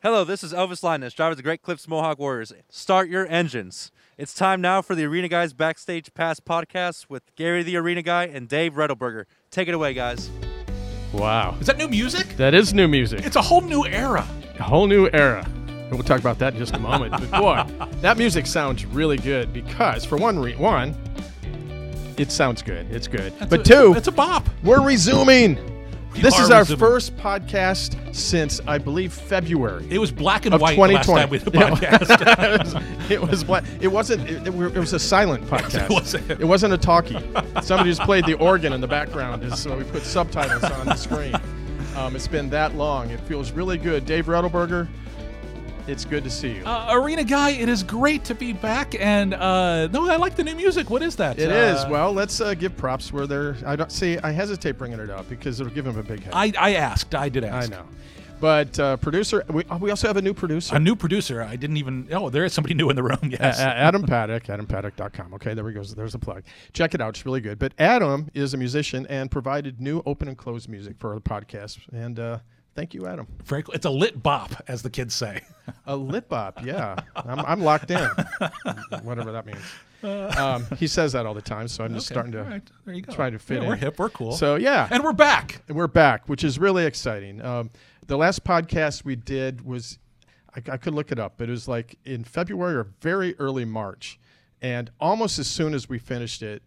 Hello, this is Elvis Lainez, driver of the Great Clips Mohawk Warriors. Start your engines. It's time now for the Arena Guys Backstage Pass podcast with Gary the Arena Guy and Dave Redelberger. Take it away, guys. Wow. Is that new music? That is new music. It's a whole new era. a whole new era. And we'll talk about that in just a moment. But boy, that music sounds really good because, for one, re- one, it sounds good. It's good. but a- two, it's a bop. we're resuming. This is our first podcast since I believe February. It was black and white last 2020. time we did a podcast. it was black. it wasn't. It, it was a silent podcast. wasn't. It wasn't a talkie. Somebody just played the organ in the background, so we put subtitles on the screen. Um, it's been that long. It feels really good. Dave Redelberger, it's good to see you. uh, Arena guy, it is great to be back. And uh, no, I like the new music. What is that? It uh, is. Well, let's uh, give props where they're. I don't see. I hesitate bringing it up because it'll give him a big head. I, I asked. I did ask. I know. But uh, producer, we, oh, we also have a new producer. A new producer. I didn't even. Oh, there is somebody new in the room. Yes. Adam Paddock, AdamPaddock.com. Okay, there we go. There's a plug. Check it out. It's really good. But Adam is a musician and provided new open and closed music for the podcast. And uh, thank you, Adam. It's a lit bop, as the kids say. A lit bop, yeah. I'm, I'm locked in, whatever that means. Um, he says that all the time, so I'm just starting to right, there you go. try to fit Yeah, in. We're hip. We're cool. So yeah, and we're back. And we're back, which is really exciting. Um, the last podcast we did was, I, I could look it up, but it was like in February or very early March. And almost as soon as we finished it,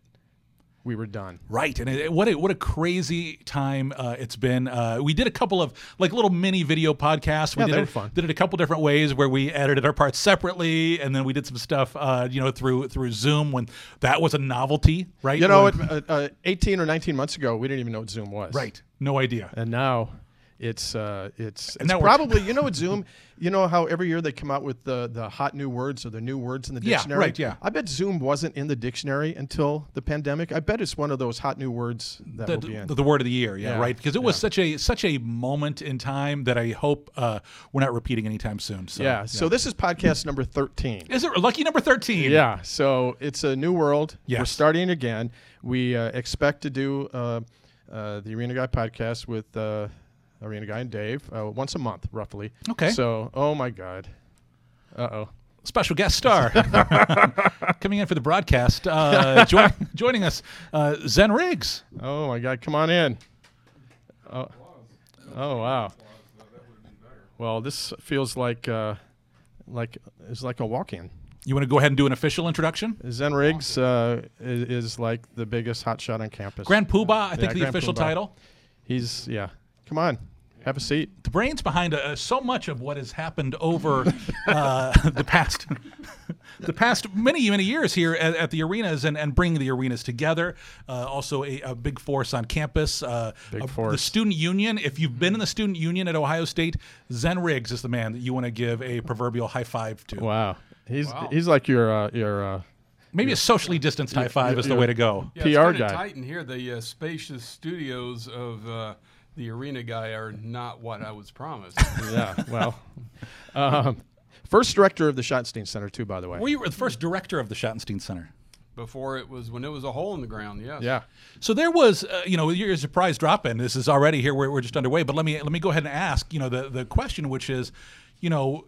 we were done. Right, and it, what a what a crazy time uh, it's been. Uh, we did a couple of like little mini video podcasts. We Yeah, did they it, were fun. Did it a couple different ways where we edited our parts separately, and then we did some stuff, uh, you know, through through Zoom when that was a novelty, right? You know, When- it, uh, uh, 18 or 19 months ago, we didn't even know what Zoom was. right? No idea. And now it's uh, it's, it's probably you know what Zoom you know how every year they come out with the the hot new words or the new words in the dictionary. Yeah, right, yeah. I bet Zoom wasn't in the dictionary until the pandemic I bet it's one of those hot new words that The, will be in the, the word of the year, yeah, Yeah, right? Because it was yeah. such a such a moment in time that I hope uh, we're not repeating anytime soon. So, yeah so this is podcast number 13 is it lucky number thirteen? yeah so it's a new world we're starting again we uh, expect to do uh, uh, the Arena Guy podcast with uh, Arena Guy and Dave uh, once a month roughly Okay. so oh my god uh-oh special guest star coming in for the broadcast. Uh, join, joining us, uh, Xen Riggs. Oh my God! Come on in. Oh, oh wow. Well, this feels like uh, like it's like a walk-in. You want to go ahead and do an official introduction? Xen Riggs uh, is, is like the biggest hotshot on campus. Grand Poobah, I think Yeah, the Grand official Poobah. title. He's yeah. Come on, have a seat. The brains behind uh, so much of what has happened over uh, the past, the past many many years here at, at the arenas and, and bringing the arenas together. Uh, also a, a big force on campus. Uh, Big uh, The student union. If you've been in the student union at Ohio State, Xen Riggs is the man that you want to give a proverbial high five to. Wow. He's he's like your uh, your uh, Maybe a socially distanced high five is the way to go. Yeah, it's PR kinda guy. tight in here. The uh, spacious studios of uh, the arena guy are not what I was promised. yeah. Well, um, first director of the Schottenstein Center too, by the way. We were the first director of the Schottenstein Center? Before it was when it was a hole in the ground. Yes. yeah. So there was, uh, you know, your surprise drop in. This is already here. We're, we're just underway. But let me let me go ahead and ask, you know, the the question, which is, you know,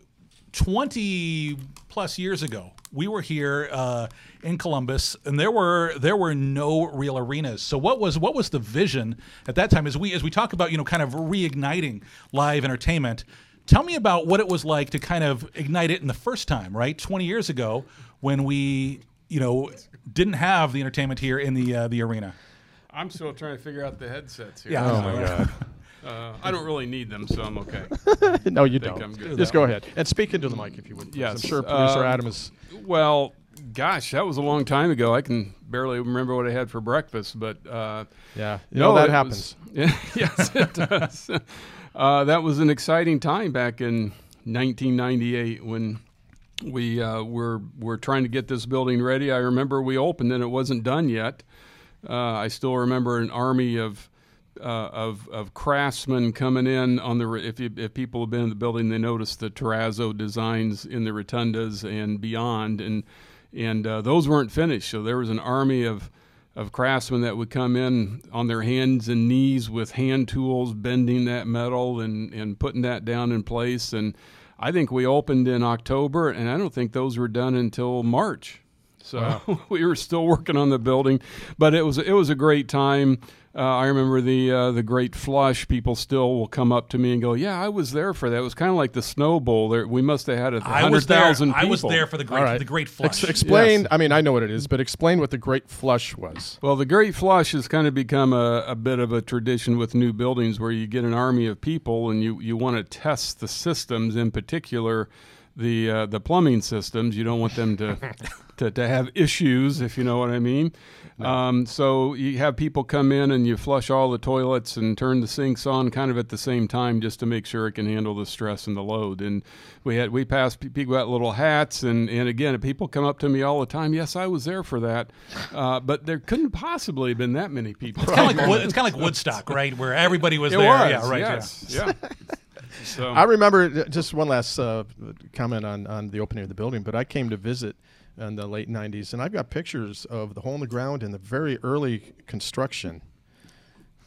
twenty plus years ago, we were here uh, in Columbus, and there were there were no real arenas. So what was what was the vision at that time? As we as we talk about, you know, kind of reigniting live entertainment. Tell me about what it was like to kind of ignite it in the first time, right? Twenty years ago, when we, you know, didn't have the entertainment here in the uh, the arena. I'm still trying to figure out the headsets here. Yeah. Oh my God. Uh, I don't really need them, so I'm okay. no, you don't. I'm good. Just go ahead and speak into the mic if you would. please. Yes, I'm sure producer um, Adam is. Well, gosh, that was a long time ago. I can barely remember what I had for breakfast, but uh, Yeah, you know that happens. was- yeah, yes, it does. uh, that was an exciting time back in 1998 when we uh, were were trying to get this building ready. I remember we opened and it wasn't done yet. Uh, I still remember an army of uh, of of craftsmen coming in on the. If you, if people have been in the building, they notice the terrazzo designs in the rotundas and beyond, and and uh, those weren't finished. So there was an army of of craftsmen that would come in on their hands and knees with hand tools, bending that metal and and putting that down in place. And I think we opened in October, and I don't think those were done until March. So we were still working on the building, but it was it was a great time. Uh, I remember the uh, the Great Flush. People still will come up to me and go, "Yeah, I was there for that." It was kind of like the Snow Bowl. There, we must have had a hundred was there. thousand people. I was there for the great All right. the great Ex- flush. explain. Yes. I mean, I know what it is, but explain what the Great Flush was. Well, the Great Flush has kind of become a, a bit of a tradition with new buildings where you get an army of people and you, you want to test the systems, in particular the uh, the plumbing systems. You don't want them to, to, to have issues, if you know what I mean. Um, so you have people come in and you flush all the toilets and turn the sinks on kind of at the same time just to make sure it can handle the stress and the load. And we had we passed pe- people got little hats and and again people come up to me all the time. Yes, I was there for that, uh, but there couldn't possibly have been that many people. It's kind of like it's kind of like Woodstock, right? Where everybody was It there. was, yeah, right. Yes, yeah. so I remember just one last uh, comment on, on the opening of the building, but I came to visit in the late 90s, and I've got pictures of the hole in the ground in the very early construction.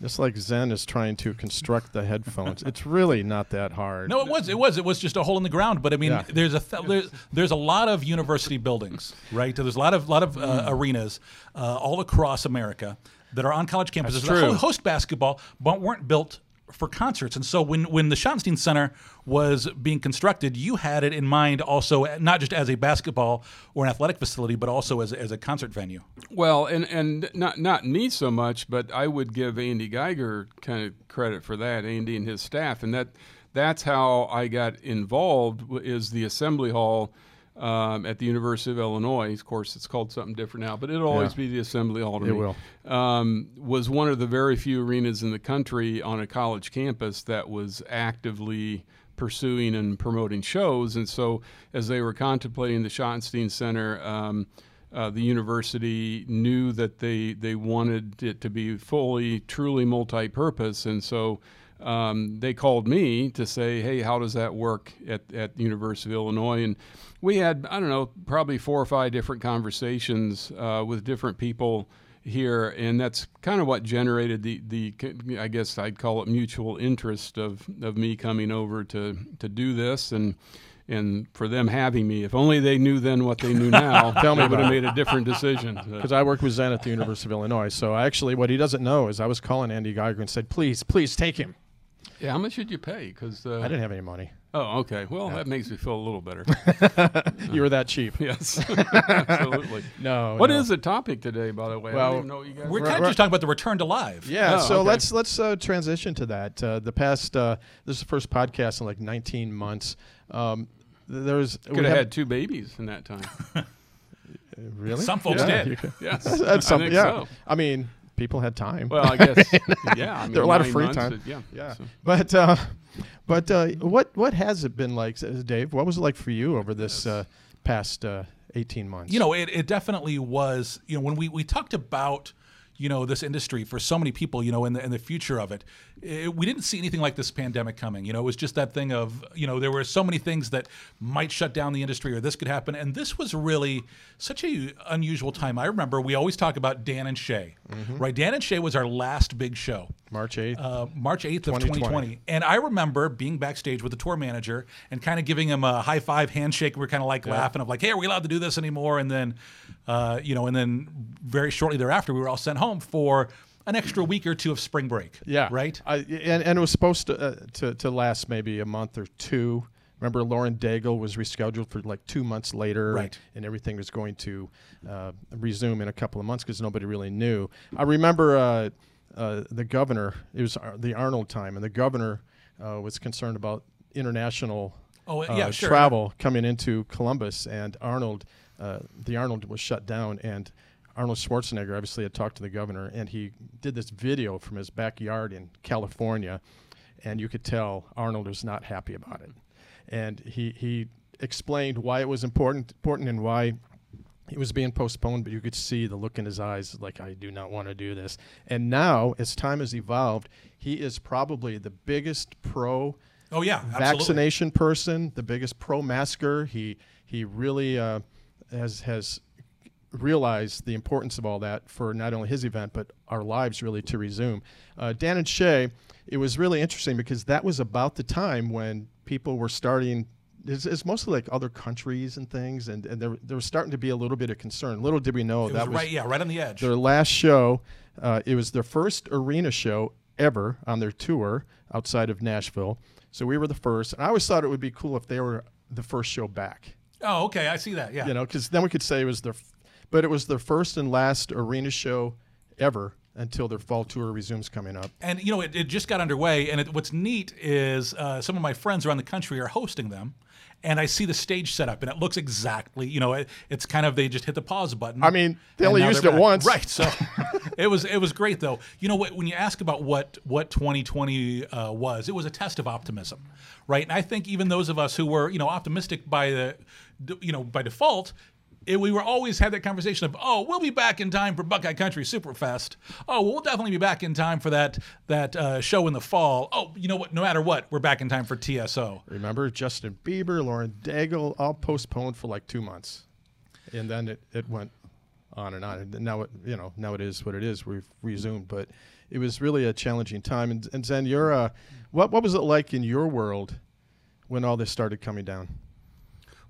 Just like Xen is trying to construct the headphones. it's really not that hard. No, it was. It was. It was just a hole in the ground. But I mean, Yeah. there's a th- there's, there's a lot of university buildings, right? So There's a lot of lot of uh, Mm. arenas uh, all across America that are on college campuses that host basketball, but weren't built for concerts. And so when when the Schottenstein Center was being constructed, you had it in mind also not just as a basketball or an athletic facility, but also as, as a concert venue. Well, and and not not me so much, but I would give Andy Geiger kind of credit for that, Andy and his staff, and that that's how I got involved. Is the assembly hall um, at the University of Illinois? Of course, it's called something different now, but it'll always Yeah. be the assembly hall It will. Um, was one of the very few arenas in the country on a college campus that was actively pursuing and promoting shows. And so, as they were contemplating the Schottenstein Center, um, uh, the university knew that they they wanted it to be fully, truly multi-purpose, and so um, they called me to say, "Hey, how does that work at at the University of Illinois?" And we had I don't know probably four or five different conversations uh, with different people here, and that's kind of what generated the the I guess I'd call it mutual interest of of me coming over to to do this and. And for them having me, if only they knew then what they knew now, Tell me they would have made a different decision. Because I work with Xen at the University of Illinois. So actually, what he doesn't know is I was calling Andy Geiger and said, please, please take him. Yeah, how much did you pay? Because uh, I didn't have any money. Oh, okay. Well, that makes me feel a little better. You were that cheap. yes, absolutely. No. What no. is the topic today, by the way? Well, don't know what you guys. We're kind of just talking about the return to live. Yeah, Oh, so okay. let's let's uh, transition to that. Uh, the past uh, this is the first podcast in like 19 months. Um, th- there's we could have have- had two babies in that time. really Some folks Yeah, did. you yes, that's I some- think yeah. so. I mean, people had time. Well, I guess. yeah, I mean, There are a lot of free time. it- yeah, yeah, so. but uh, but uh, what what has it been like, uh, Dave? What was it like for you over this uh, past uh, 18 months? You know, it, it definitely was. You know, when we, we talked about you know this industry for so many people, you know, in the in the future of it, it, we didn't see anything like this pandemic coming. You know, it was just that thing of you know there were so many things that might shut down the industry or this could happen, and this was really such a unusual time. I remember we always talk about Dan and Shay, right? Dan and Shay was our last big show March 8th. uh, March 8th of 2020. 2020. And I remember being backstage with the tour manager and kind of giving him a high five handshake. We are kind of like laughing of like, hey, are we allowed to do this anymore? And then, uh, you know, and then very shortly thereafter, we were all sent home for an extra week or two of spring break. Yeah. Right? I, and, and it was supposed to, uh, to to last maybe a month or two. Remember, Lauren Daigle was rescheduled for like two months later, Right. And everything was going to uh, resume in a couple of months because nobody really knew. I remember uh, uh, the governor. It was the Arnold time, and the governor uh, was concerned about international Oh, uh, yeah, sure. travel coming into Columbus, and Arnold, uh, the Arnold was shut down, and Arnold Schwarzenegger obviously had talked to the governor, and he did this video from his backyard in California, and you could tell Arnold was not happy about it, and he he explained why it was important important and why it was being postponed, but you could see the look in his eyes like, I do not want to do this. And now, as time has evolved, he is probably the biggest pro Oh, yeah. Absolutely. vaccination person, the biggest pro masker. He he really uh, has has realized the importance of all that for not only his event but our lives really to resume. Uh, Dan and Shay, it was really interesting because that was about the time when people were starting it's, it's mostly like other countries and things, and, and there, there was starting to be a little bit of concern. Little did we know It that was right, yeah, right on the edge. their last show. Uh, it was their first arena show ever on their tour outside of Nashville. So we were the first, and I always thought it would be cool if they were the first show back. Oh, okay, I see that. Yeah. You know, because then we could say it was their, but it was their first and last arena show ever until their fall tour resumes coming up. and you know it, it just got underway and it, what's neat is uh, some of my friends around the country are hosting them and i see the stage set up and it looks exactly you know it, it's kind of they just hit the pause button I mean, they only used it back. once. right so it was it was great though you know what when you ask about what what 2020 uh, was it was a test of optimism right and i think even those of us who were you know optimistic by the you know by default it, we were always had that conversation of, oh, we'll be back in time for Buckeye Country Superfest. Oh, we'll definitely be back in time for that that uh, show in the fall. Oh, you know what? No matter what, we're back in time for TSO. Remember, Justin Bieber, Lauren Daigle, all postponed for like two months, and then it, it went on and on. And now it you know now it is what it is. We've resumed, but it was really a challenging time. And, and Xen, you're uh, what what was it like in your world when all this started coming down?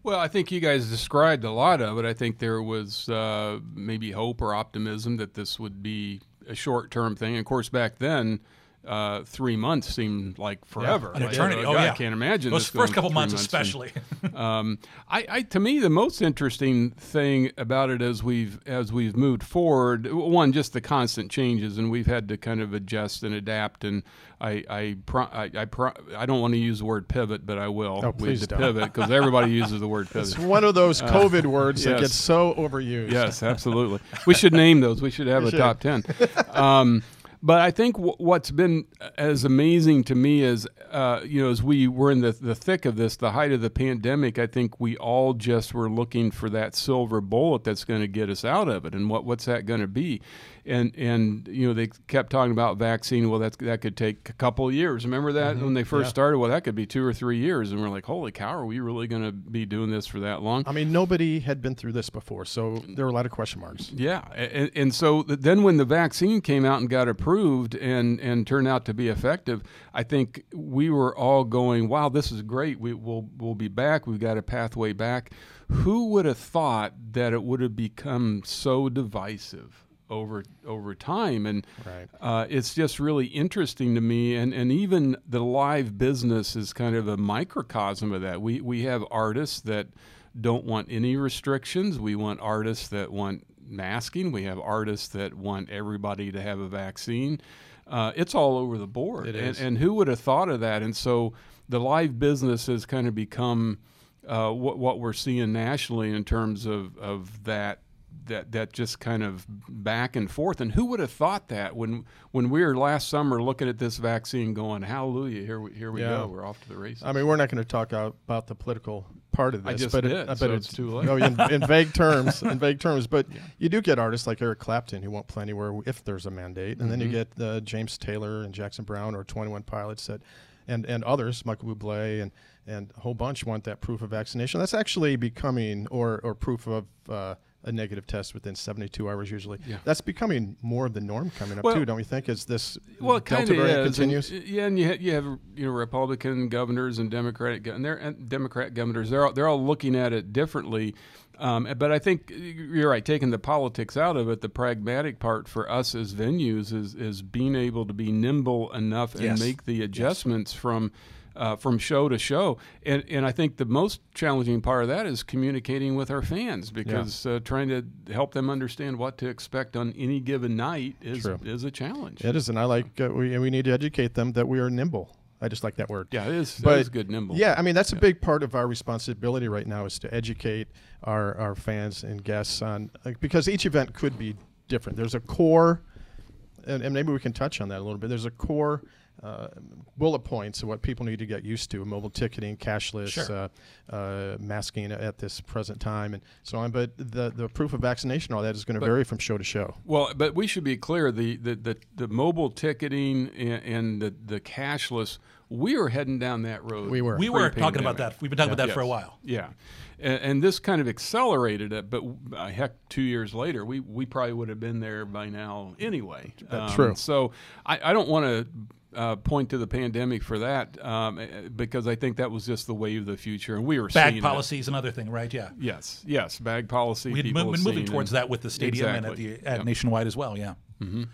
Well, I think you guys described a lot of it. I think there was uh, maybe hope or optimism that this would be a short term thing. Of course, back then, uh, three months seemed like forever. An Like, eternity. uh, Oh, God, yeah. I can't imagine Those this going first couple three months, and- especially. um, I, I, to me, the most interesting thing about it as we've as we've moved forward, one, just the constant changes, and we've had to kind of adjust and adapt. And I, I, pro, I, I, pro, I don't want to use the word pivot, but I will. Oh, please don't. pivot because everybody uses the word pivot. It's one of those COVID words that gets so overused. Yes, absolutely. We should name those. We should have We a should. top 10. Um, but I think w- what's been as amazing to me is, uh, you know, as we were in the, the thick of this, the height of the pandemic, I think we all just were looking for that silver bullet that's going to get us out of it. And what, what's that going to be? And, and, you know, they kept talking about vaccine. Well, that's, that could take a couple of years. Remember that mm-hmm. when they first Yeah. started? Well, that could be two or three years. And we're like, holy cow, are we really going to be doing this for that long? I mean, nobody had been through this before, so there were a lot of question marks. Yeah, and, and so then when the vaccine came out and got approved and and turned out to be effective, I think we were all going, "Wow, this is great. We will we'll be back. We've got a pathway back." Who would have thought that it would have become so divisive? Over over time, and Right. uh, it's just really interesting to me. And, and even the live business is kind of a microcosm of that. We we have artists that don't want any restrictions. We want artists that want masking. We have artists that want everybody to have a vaccine. Uh, it's all over the board. It and, and who would have thought of that? And so the live business has kind of become uh, what, what we're seeing nationally in terms of, of that that that just kind of back and forth. And who would have thought that when when we were last summer looking at this vaccine, going, "Hallelujah! Here we here we Yeah. go. We're off to the races." I mean, we're not going to talk out about the political part of this, I but did, it, but so it's too late. No, in, in vague terms, in vague terms. But you do get artists like Eric Clapton who won't play anywhere if there's a mandate, and then Mm-hmm. you get uh, James Taylor and Jackson Browne or Twenty One Pilots that, and and others, Michael Bublé and and a whole bunch want that proof of vaccination. That's actually becoming or or proof of. Uh, a negative test within 72 hours usually. Yeah. That's becoming more of the norm coming up Well- too, don't you think? As this well, Delta variant continues. And, yeah, and you ha- you have you know Republican governors and Democratic and they're and Democrat governors. They're all, they're all looking at it differently. Um, but I think you're right. Taking the politics out of it, the pragmatic part for us as venues is is being able to be nimble enough and Yes. make the adjustments from. Uh, from show to show, and and I think the most challenging part of that is communicating with our fans because uh, trying to help them understand what to expect on any given night is True. is a challenge. It is, and I like uh, we we need to educate them that we are nimble. I just like that word. Yeah, it is. But- it is good nimble. Yeah, I mean that's a big part of our responsibility right now is to educate our our fans and guests on like, because each event could be different. There's a core, and, and maybe we can touch on that a little bit. There's a core. Uh, bullet points of what people need to get used to: mobile ticketing, cashless, Sure. uh, uh, masking at this present time, and so on. But the the proof of vaccination, all that is going to vary from show to show. Well, but we should be clear: the the the, the mobile ticketing and, and the the cashless. We were heading down that road. We were. we were talking about that. We've been talking about that for a while. Yeah, and, and this kind of accelerated it. But uh, heck, two years later, we we probably would have been there by now anyway. Um, true. So I, I don't want to uh, point to the pandemic for that um, eh, because I think that was just the wave of the future, and we were Bag seeing policy is another thing, right? Yeah. Yes, yes, bag policy. We've been moving towards that with the stadium and at the at nationwide as well. Yeah. Mm-hmm.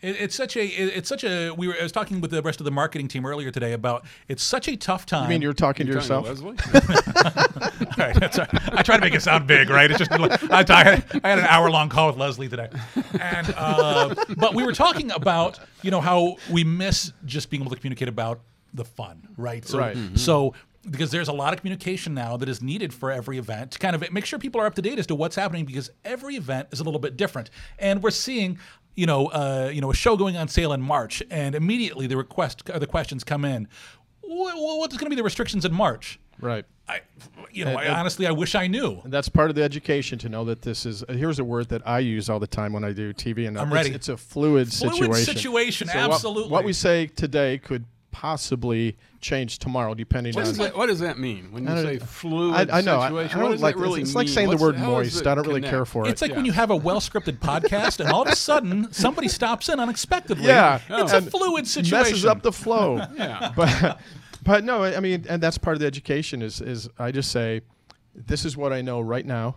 It, it's such a it- it's such a we were I was talking with the rest of the marketing team earlier today about it's such a tough time. I mean, you're talking to You're yourself. talking to Leslie? All right, that's all right. I try to make it sound big, right? It's just I, I had, I had an hour long call with Leslie today, and uh, but we were talking about you know how we miss just being able to communicate about the fun, right? So, Right. So because there's a lot of communication now that is needed for every event to kind of make sure people are up to date as to what's happening because every event is a little bit different, and we're seeing. You know, uh, you know, a show going on sale in March, and immediately the request, or the questions come in. What's going to be the restrictions in March? Right. I, you know, And- I, honestly, I wish I knew. And that's part of the education to know that this is. uh, Here's a word that I use all the time when I do TV, and I'm it's, ready. It's a fluid, Fluid situation. situation, So what- absolutely. What, we say today could possibly change tomorrow, depending What on. does, that, what does that mean when you say fluid I, I know. I, I don't does like. that really it's like mean? saying the word moist. I don't really connect? care for it. It's like Yeah. when you have a well-scripted podcast, and all of a sudden somebody stops in unexpectedly. Yeah, it's and a fluid situation. messes up the flow. Yeah. but but no, I mean, and that's part of the education. Is is I just say, this is what I know right now,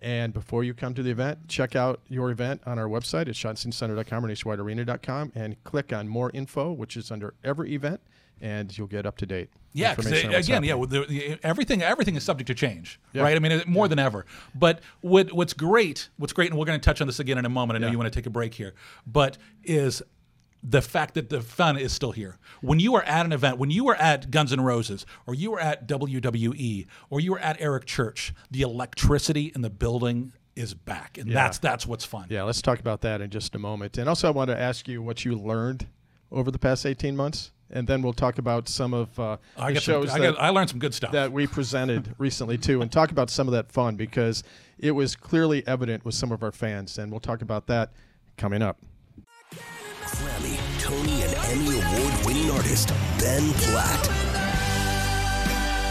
and before you come to the event, check out your event on our website at SchottensteinCenter.com or nationwidearena.com and click on more info, which is under every event, and you'll get up to date. Yeah, because information on what's again, yeah, happening. with the, the, everything everything is subject to change, Yeah. right? I mean, more than ever. But what what's great, what's great, and we're going to touch on this again in a moment. I know Yeah. you want to take a break here, but is the fact that the fun is still here. When you are at an event, when you are at Guns N' Roses, or you are at WWE, or you are at Eric Church, the electricity in the building is back, and Yeah. that's that's what's fun. Yeah, let's talk about that in just a moment. And also, I want to ask you what you learned over the past 18 months, and then we'll talk about some of uh, I the got some, shows I, that, got, I learned some good stuff. that we presented recently too, and talk about some of that fun because it was clearly evident with some of our fans, and we'll talk about that coming up. Grammy, Tony, and Emmy Award winning artist Ben Platt.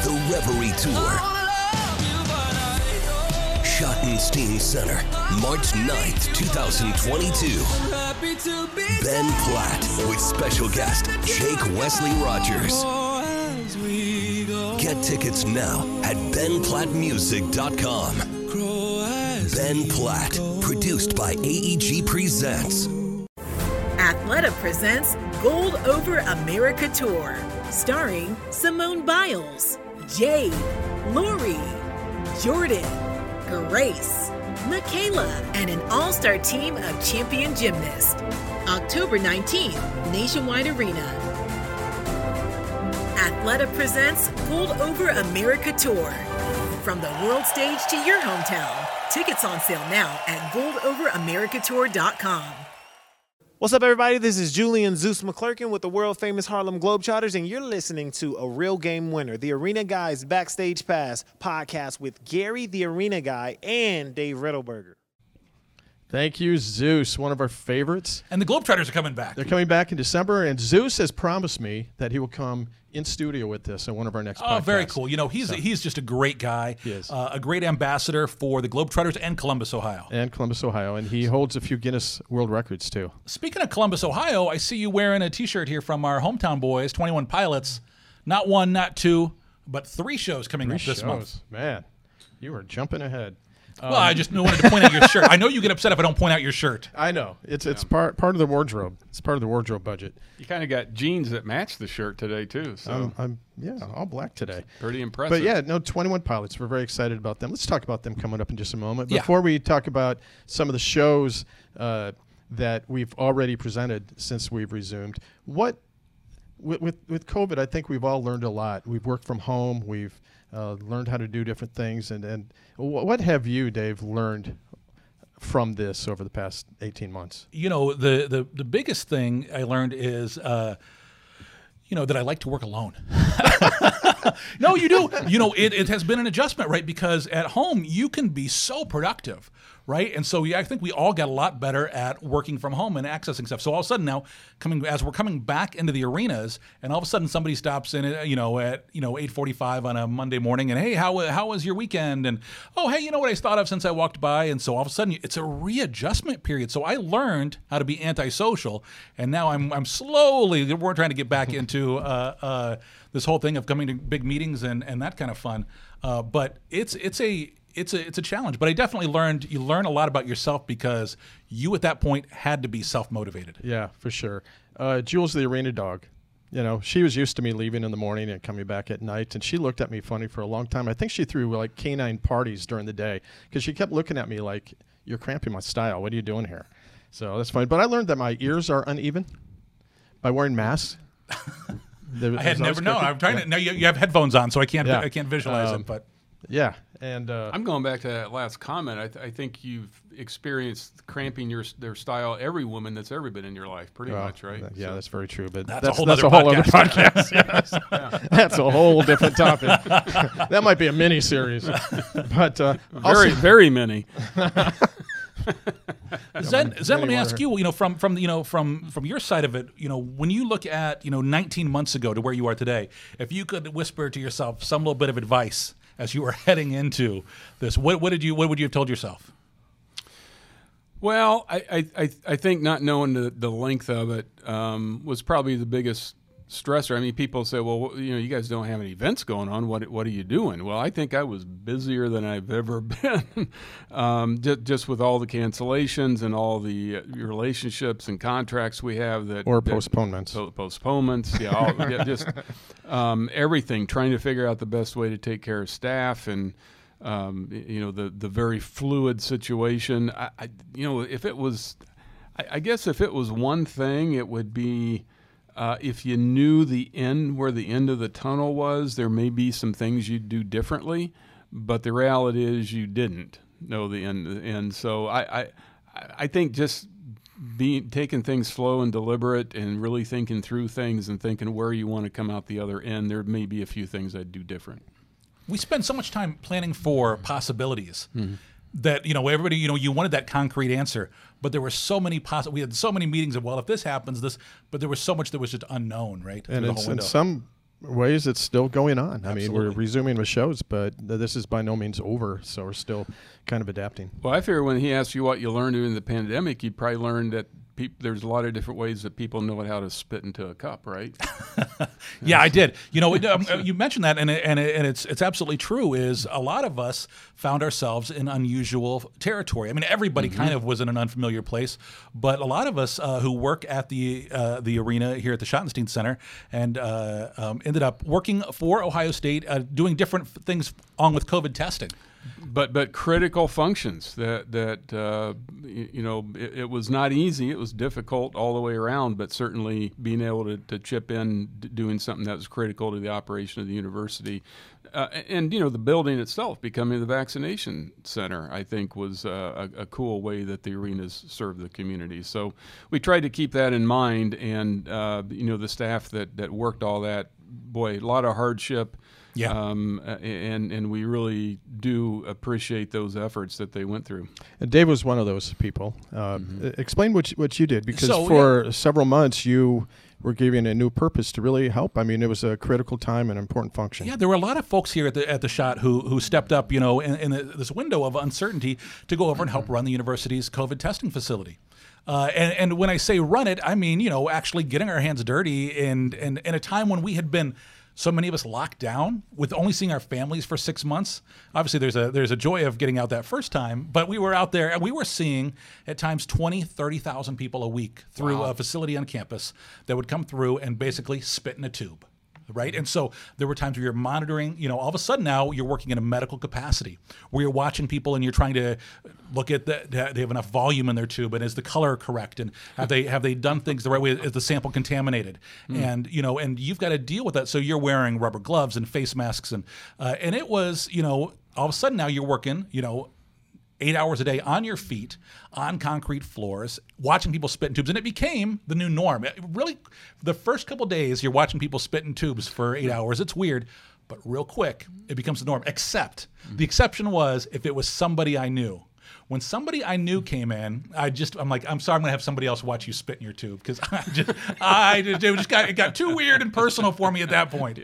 The Reverie Tour. Schottenstein Center, March 9th, 2022. Ben Platt with special guest Jake Wesley Rogers. Get tickets now at benplattmusic.com. Ben Platt, produced by AEG Presents. Athleta presents Gold Over America Tour, starring Simone Biles, Jade, Laurie, Jordan, Grace, Michaela, and an all star team of champion gymnasts. October 19th, Nationwide Arena. Athleta presents Gold Over America Tour. From the world stage to your hometown. Tickets on sale now at goldoveramericatour.com. What's up, everybody? This is Julian Zeus McClurkin with the world famous Harlem Globetrotters, and you're listening to A Real Game Winner, the Arena Guys Backstage Pass podcast with Gary, the Arena Guy, and Dave Redelberger. Thank you, Zeus, one of our favorites. and the Globetrotters are coming back. They're coming back in December, and Zeus has promised me that he will come in studio with us in one of our next. Oh, very cool. You know, he's he's just a great guy. He is. Uh, a great ambassador for the Globetrotters and Columbus, Ohio. And Columbus, Ohio, and he holds a few Guinness World Records too. Speaking of Columbus, Ohio, I see you wearing a T-shirt here from our hometown boys, Twenty One Pilots. Not one, not two, but three shows coming up this month. Man, you are jumping ahead. Well, I just wanted to point out your shirt. I know you get upset if I don't point out your shirt. I know it's it's part part of the wardrobe. It's part of the wardrobe budget. You kind of got jeans that match the shirt today too, so I'm, I'm yeah, all black today. pretty impressive. But yeah, no, 21 Pilots. We're very excited about them. Let's talk about them coming up in just a moment. Yeah. Before we talk about some of the shows uh, that we've already presented since we've resumed, what with, with with COVID, I think we've all learned a lot. We've worked from home. We've uh, learned how to do different things. And and wh- what have you, Dave, learned from this over the past 18 months? You know, the the the biggest thing I learned is. Uh, you know that I like to work alone. no, you do. You know, it, it has been an adjustment, right? Because at home you can be so productive, right? And so yeah, I think we all got a lot better at working from home and accessing stuff. So all of a sudden now, coming as we're coming back into the arenas, and all of a sudden somebody stops in, uh, you know, at you know eight forty-five on a Monday morning, and hey, how how was your weekend? And oh, hey, you know what I thought of since I walked by, and so all of a sudden it's a readjustment period. So I learned how to be antisocial, and now I'm I'm slowly we're trying to get back into uh, uh, this whole thing of coming to big meetings and and that kind of fun. Uh, but it's it's a it's a it's a challenge, but I definitely learned you learn a lot about yourself because you at that point had to be self motivated. Yeah, for sure. Uh, Jules, the arena dog, you know, she was used to me leaving in the morning and coming back at night, and she looked at me funny for a long time. I think she threw like canine parties during the day because she kept looking at me like, "You're cramping my style. What are you doing here?" So that's fine. But I learned that my ears are uneven by wearing masks. There- I had never known. I'm trying yeah. to. Now you, you have headphones on, so I can't Yeah. I can't visualize Um, it. But Yeah, and uh, I'm going back to that last comment. I, th- I think you've experienced cramping your their style. Every woman that's ever been in your life, pretty well, much, right? th- Yeah, So- that's very true. But That's that's, a whole that's nother a whole other podcast. podcast. yes. that's a whole different topic. that might be a mini series. But uh, very, also- very many. Xen, Xen, let me ask you. You know, from from you know from from your side of it, you know, when you look at you know 19 months ago to where you are today, if you could whisper to yourself some little bit of advice as you were heading into this, what what did you what would you have told yourself? Well, I, I, I, think not knowing the, the length of it um, was probably the biggest stressor. I mean, people say, well, you know, you guys don't have any events going on. What, what are you doing? Well, I think I was busier than I've ever been, um, just, just with all the cancellations and all the uh, relationships and contracts we have that or that- postponements. po- postponements, yeah, all, yeah just um, everything. Trying to figure out the best way to take care of staff and um, you know the the very fluid situation. I, I you know if it was, I, I guess if it was one thing, it would be. Uh, if you knew the end where the end of the tunnel was, there may be some things you'd do differently, but the reality is you didn't know the end. And so I, I, I think just being taking things slow and deliberate and really thinking through things and thinking where you want to come out the other end, there may be a few things I'd do different. we spend so much time planning for possibilities Mm-hmm. That you know everybody you know you wanted that concrete answer but there were so many possible we had so many meetings of well if this happens this but there was so much that was just unknown right and it's, in some ways it's still going on. I mean, we're resuming with shows, but this is by no means over. So we're still kind of adapting. Well, I figure when he asked you what you learned during the pandemic, you probably learned that there's a lot of different ways that people know how to spit into a cup, right? Yeah, I did. You know, um, you mentioned that, and it, and, it, and it's it's absolutely true. Is a lot of us found ourselves in unusual territory. I mean, everybody kind of was in an unfamiliar place, but a lot of us uh, who work at the uh, the arena here at the Schottenstein Center and uh, um, ended up working for Ohio State, uh, doing different things on with COVID testing. But but critical functions that that uh, y- you know it, it was not easy. It was difficult all the way around but certainly being able to, to chip in doing something that was critical to the operation of the university uh, and you know the building itself becoming the vaccination center I think was uh, a, a cool way that the arenas serve the community. So we tried to keep that in mind and uh, you know the staff that that worked all that boy a lot of hardship Yeah. um, and and we really do appreciate those efforts that they went through. And Dave was one of those people. Uh, e- Explain what you, what you did because So, for several months you were given a new purpose to really help. I mean, it was a critical time and important function. Yeah, there were a lot of folks here at the at the shot who who stepped up, you know, in, in the, this window of uncertainty to go over and help run the university's COVID testing facility. Uh, and, and when I say run it, I mean you know actually getting our hands dirty and and in a time when we had been so many of us locked down with only seeing our families for six months. Obviously, there's a there's a joy of getting out that first time, but we were out there and we were seeing at times 20, 30,000 people a week through a facility on campus that would come through and basically spit in a tube right? And so there were times where you're monitoring, you know, all of a sudden now you're working in a medical capacity where you're watching people and you're trying to look at the, they have enough volume in their tube and is the color correct and have they have they done things the right way? Is the sample contaminated? And you know, and you've got to deal with that. So you're wearing rubber gloves and face masks and uh, and it was, you know, all of a sudden now you're working, you know, eight hours a day on your feet on concrete floors watching people spit in tubes and it became the new norm it really the first couple days you're watching people spit in tubes for eight hours it's weird but real quick it becomes the norm except the exception was if it was somebody i knew When somebody I knew came in, I just I'm like, I'm sorry, I'm gonna have somebody else watch you spit in your tube because I just I just, it just got it got too weird and personal for me at that point.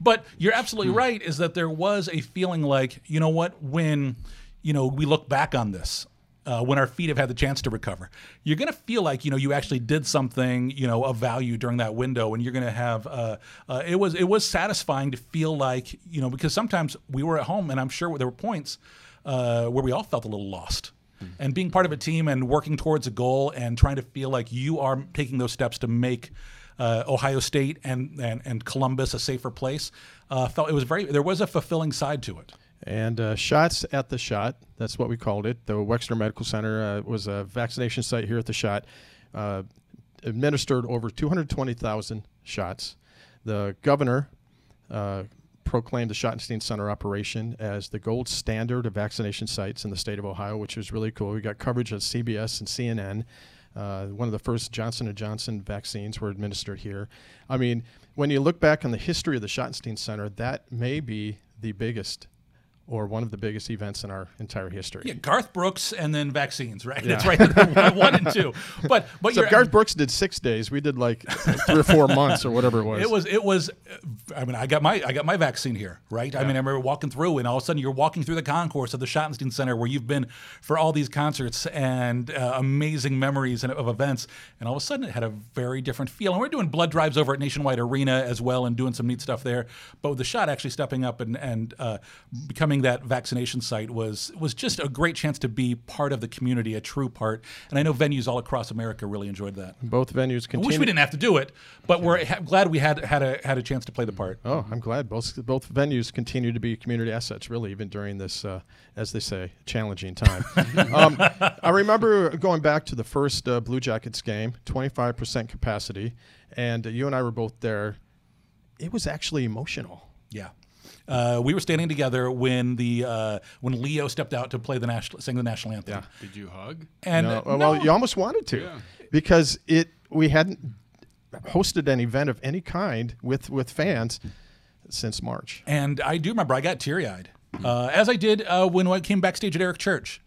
But you're absolutely right. Is that there was a feeling like you know what when you know we look back on this uh, when our feet have had the chance to recover. You're going to feel like you know you actually did something you know of value during that window, and you're going to have. Uh, uh, it was it was satisfying to feel like you know because sometimes we were at home, and I'm sure there were points uh, where we all felt a little lost. And being part of a team and working towards a goal and trying to feel like you are taking those steps to make uh, Ohio State and, and and Columbus a safer place, uh, felt it was very. There was a fulfilling side to it. And uh, shots at the shot, that's what we called it. The Wexner Medical Center uh, was a vaccination site here at the shot. Uh, administered over 220,000 shots. The governor uh, proclaimed the Schottenstein Center operation as the gold standard of vaccination sites in the state of Ohio, which was really cool. We got coverage on CBS and CNN. Uh, one of the first Johnson & Johnson vaccines were administered here. I mean, when you look back on the history of the Schottenstein Center, that may be the biggest or one of the biggest events in our entire history. Yeah, Garth Brooks and then vaccines, right? That's right, one and two. But but So Garth Brooks did six days. We did like three or four months or whatever it was. It was it was. I mean, I got my I got my vaccine here, right? I mean, I remember walking through, and all of a sudden you're walking through the concourse of the Schottenstein Center, where you've been for all these concerts and uh, amazing memories and, of events, and all of a sudden it had a very different feel. And we're doing blood drives over at Nationwide Arena as well, and doing some neat stuff there. But with the shot actually stepping up and and uh, becoming that vaccination site was was just a great chance to be part of the community, a true part. And I know venues all across America really enjoyed that. Both venues I wish we didn't have to do it, but we're ha- glad we had had a had a chance to play the part. Oh, I'm glad both both venues continue to be community assets, really, even during this, uh, as they say, challenging time. um, I remember going back to the first uh, Blue Jackets game, 25% capacity, and uh, you and I were both there. It was actually emotional. Yeah. Uh, we were standing together when the uh, when Leo stepped out to play the national sing the national anthem. Yeah. Did you hug? And No, uh, well, no. you almost wanted to, Yeah. because it we hadn't hosted an event of any kind with with fans since March. And I do remember I got teary eyed, uh, as I did uh, when I came backstage at Eric Church.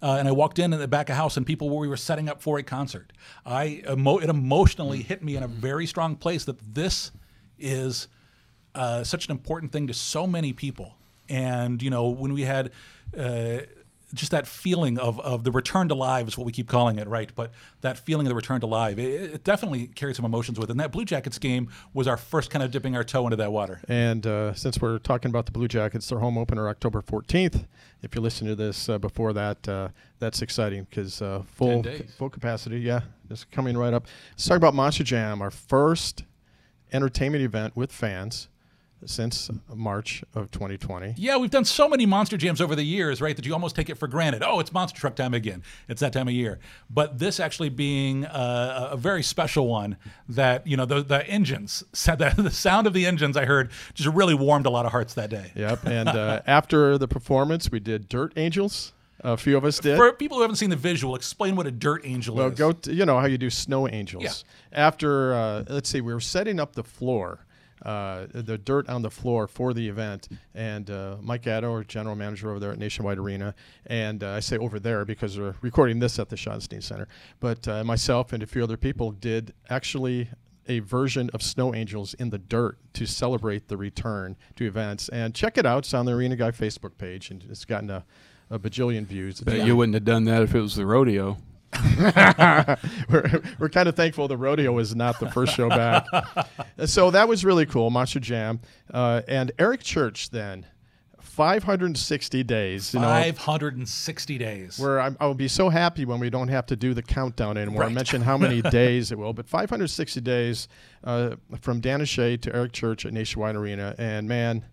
Uh, and I walked in at the back of house, and people were we were setting up for a concert. I emo- it emotionally hit me in a very strong place that this is uh, such an important thing to so many people. And you know, when we had uh, just that feeling of, of the return to live is what we keep calling it, right? But that feeling of the return to live, it, it definitely carried some emotions with it. And that Blue Jackets game was our first kind of dipping our toe into that water. And uh, since we're talking about the Blue Jackets, their home opener October 14th. If you're listening to this uh, before that, uh, that's exciting because uh, full days. full capacity. Yeah, it's coming right up. Let's talk about Monster Jam, our first entertainment event with fans since March of 2020. Yeah, we've done so many monster jams over the years, right, that you almost take it for granted. Oh, it's monster truck time again. It's that time of year. But this actually being uh, a very special one that, you know, the, the engines, the, the sound of the engines I heard just really warmed a lot of hearts that day. Yep. And uh, after the performance, we did Dirt Angels. A few of us did. For people who haven't seen the visual, explain what a dirt angel Well, is. go. To, you know how you do snow angels. Yeah. After uh, let's see, we were setting up the floor, uh, the dirt on the floor for the event, and uh, Mike Gatto, our general manager over there at Nationwide Arena, and uh, I say over there because we're recording this at the Schottenstein Center, but uh, myself and a few other people did actually a version of Snow Angels in the dirt to celebrate the return to events. And check it out. It's on the Arena Guy Facebook page, and it's gotten a, a bajillion views. Bet you wouldn't have done that if it was the rodeo. we're, we're kind of thankful the rodeo was not the first show back. so that was really cool, Monster Jam. Uh, and Eric Church then, 560 days. You know, 560 days. where I'm, I'll be so happy when we don't have to do the countdown anymore. I mentioned how many days it will, but 560 days uh, from Dan Shay to Eric Church at Nationwide Arena, and man,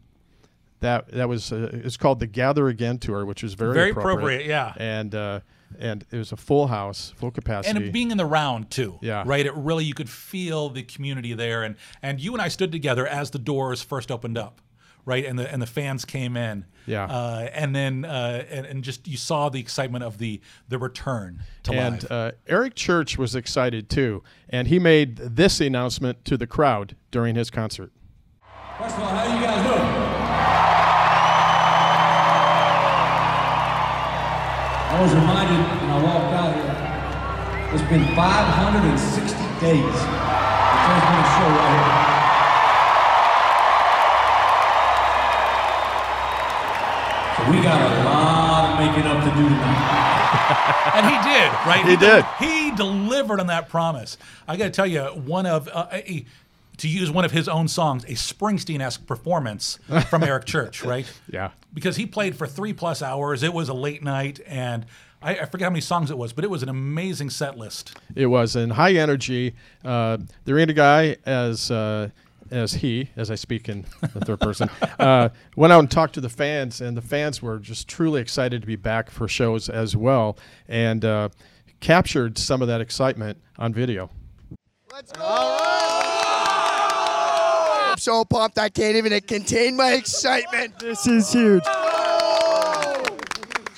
that that was uh, it's called the Gather Again tour, which was very Very appropriate, yeah. and uh, and it was a full house, full capacity, and being in the round too Yeah. right it really you could feel the community there and and you and i stood together as the doors first opened up right and the and the fans came in Yeah. uh, and then uh, and, and just you saw the excitement of the the return to and live uh, Eric Church was excited too, and he made this announcement to the crowd during his concert. First of all, how you I was reminded when I walked out here, it's been 560 days. There's been a show right here. So we got a lot of making up to do tonight. and he did, right? He did. He delivered on that promise. I got to tell you, one of uh, a, to use one of his own songs, a Springsteen-esque performance from Eric Church, right? Yeah. Because he played for three plus hours. It was a late night, and I, I forget how many songs it was, but it was an amazing set list. It was in high energy. Uh, the arena guy, as uh, as he, as I speak in the third person, uh, went out and talked to the fans, and the fans were just truly excited to be back for shows as well, and uh, captured some of that excitement on video. I'm so pumped I can't even contain my excitement. This is huge.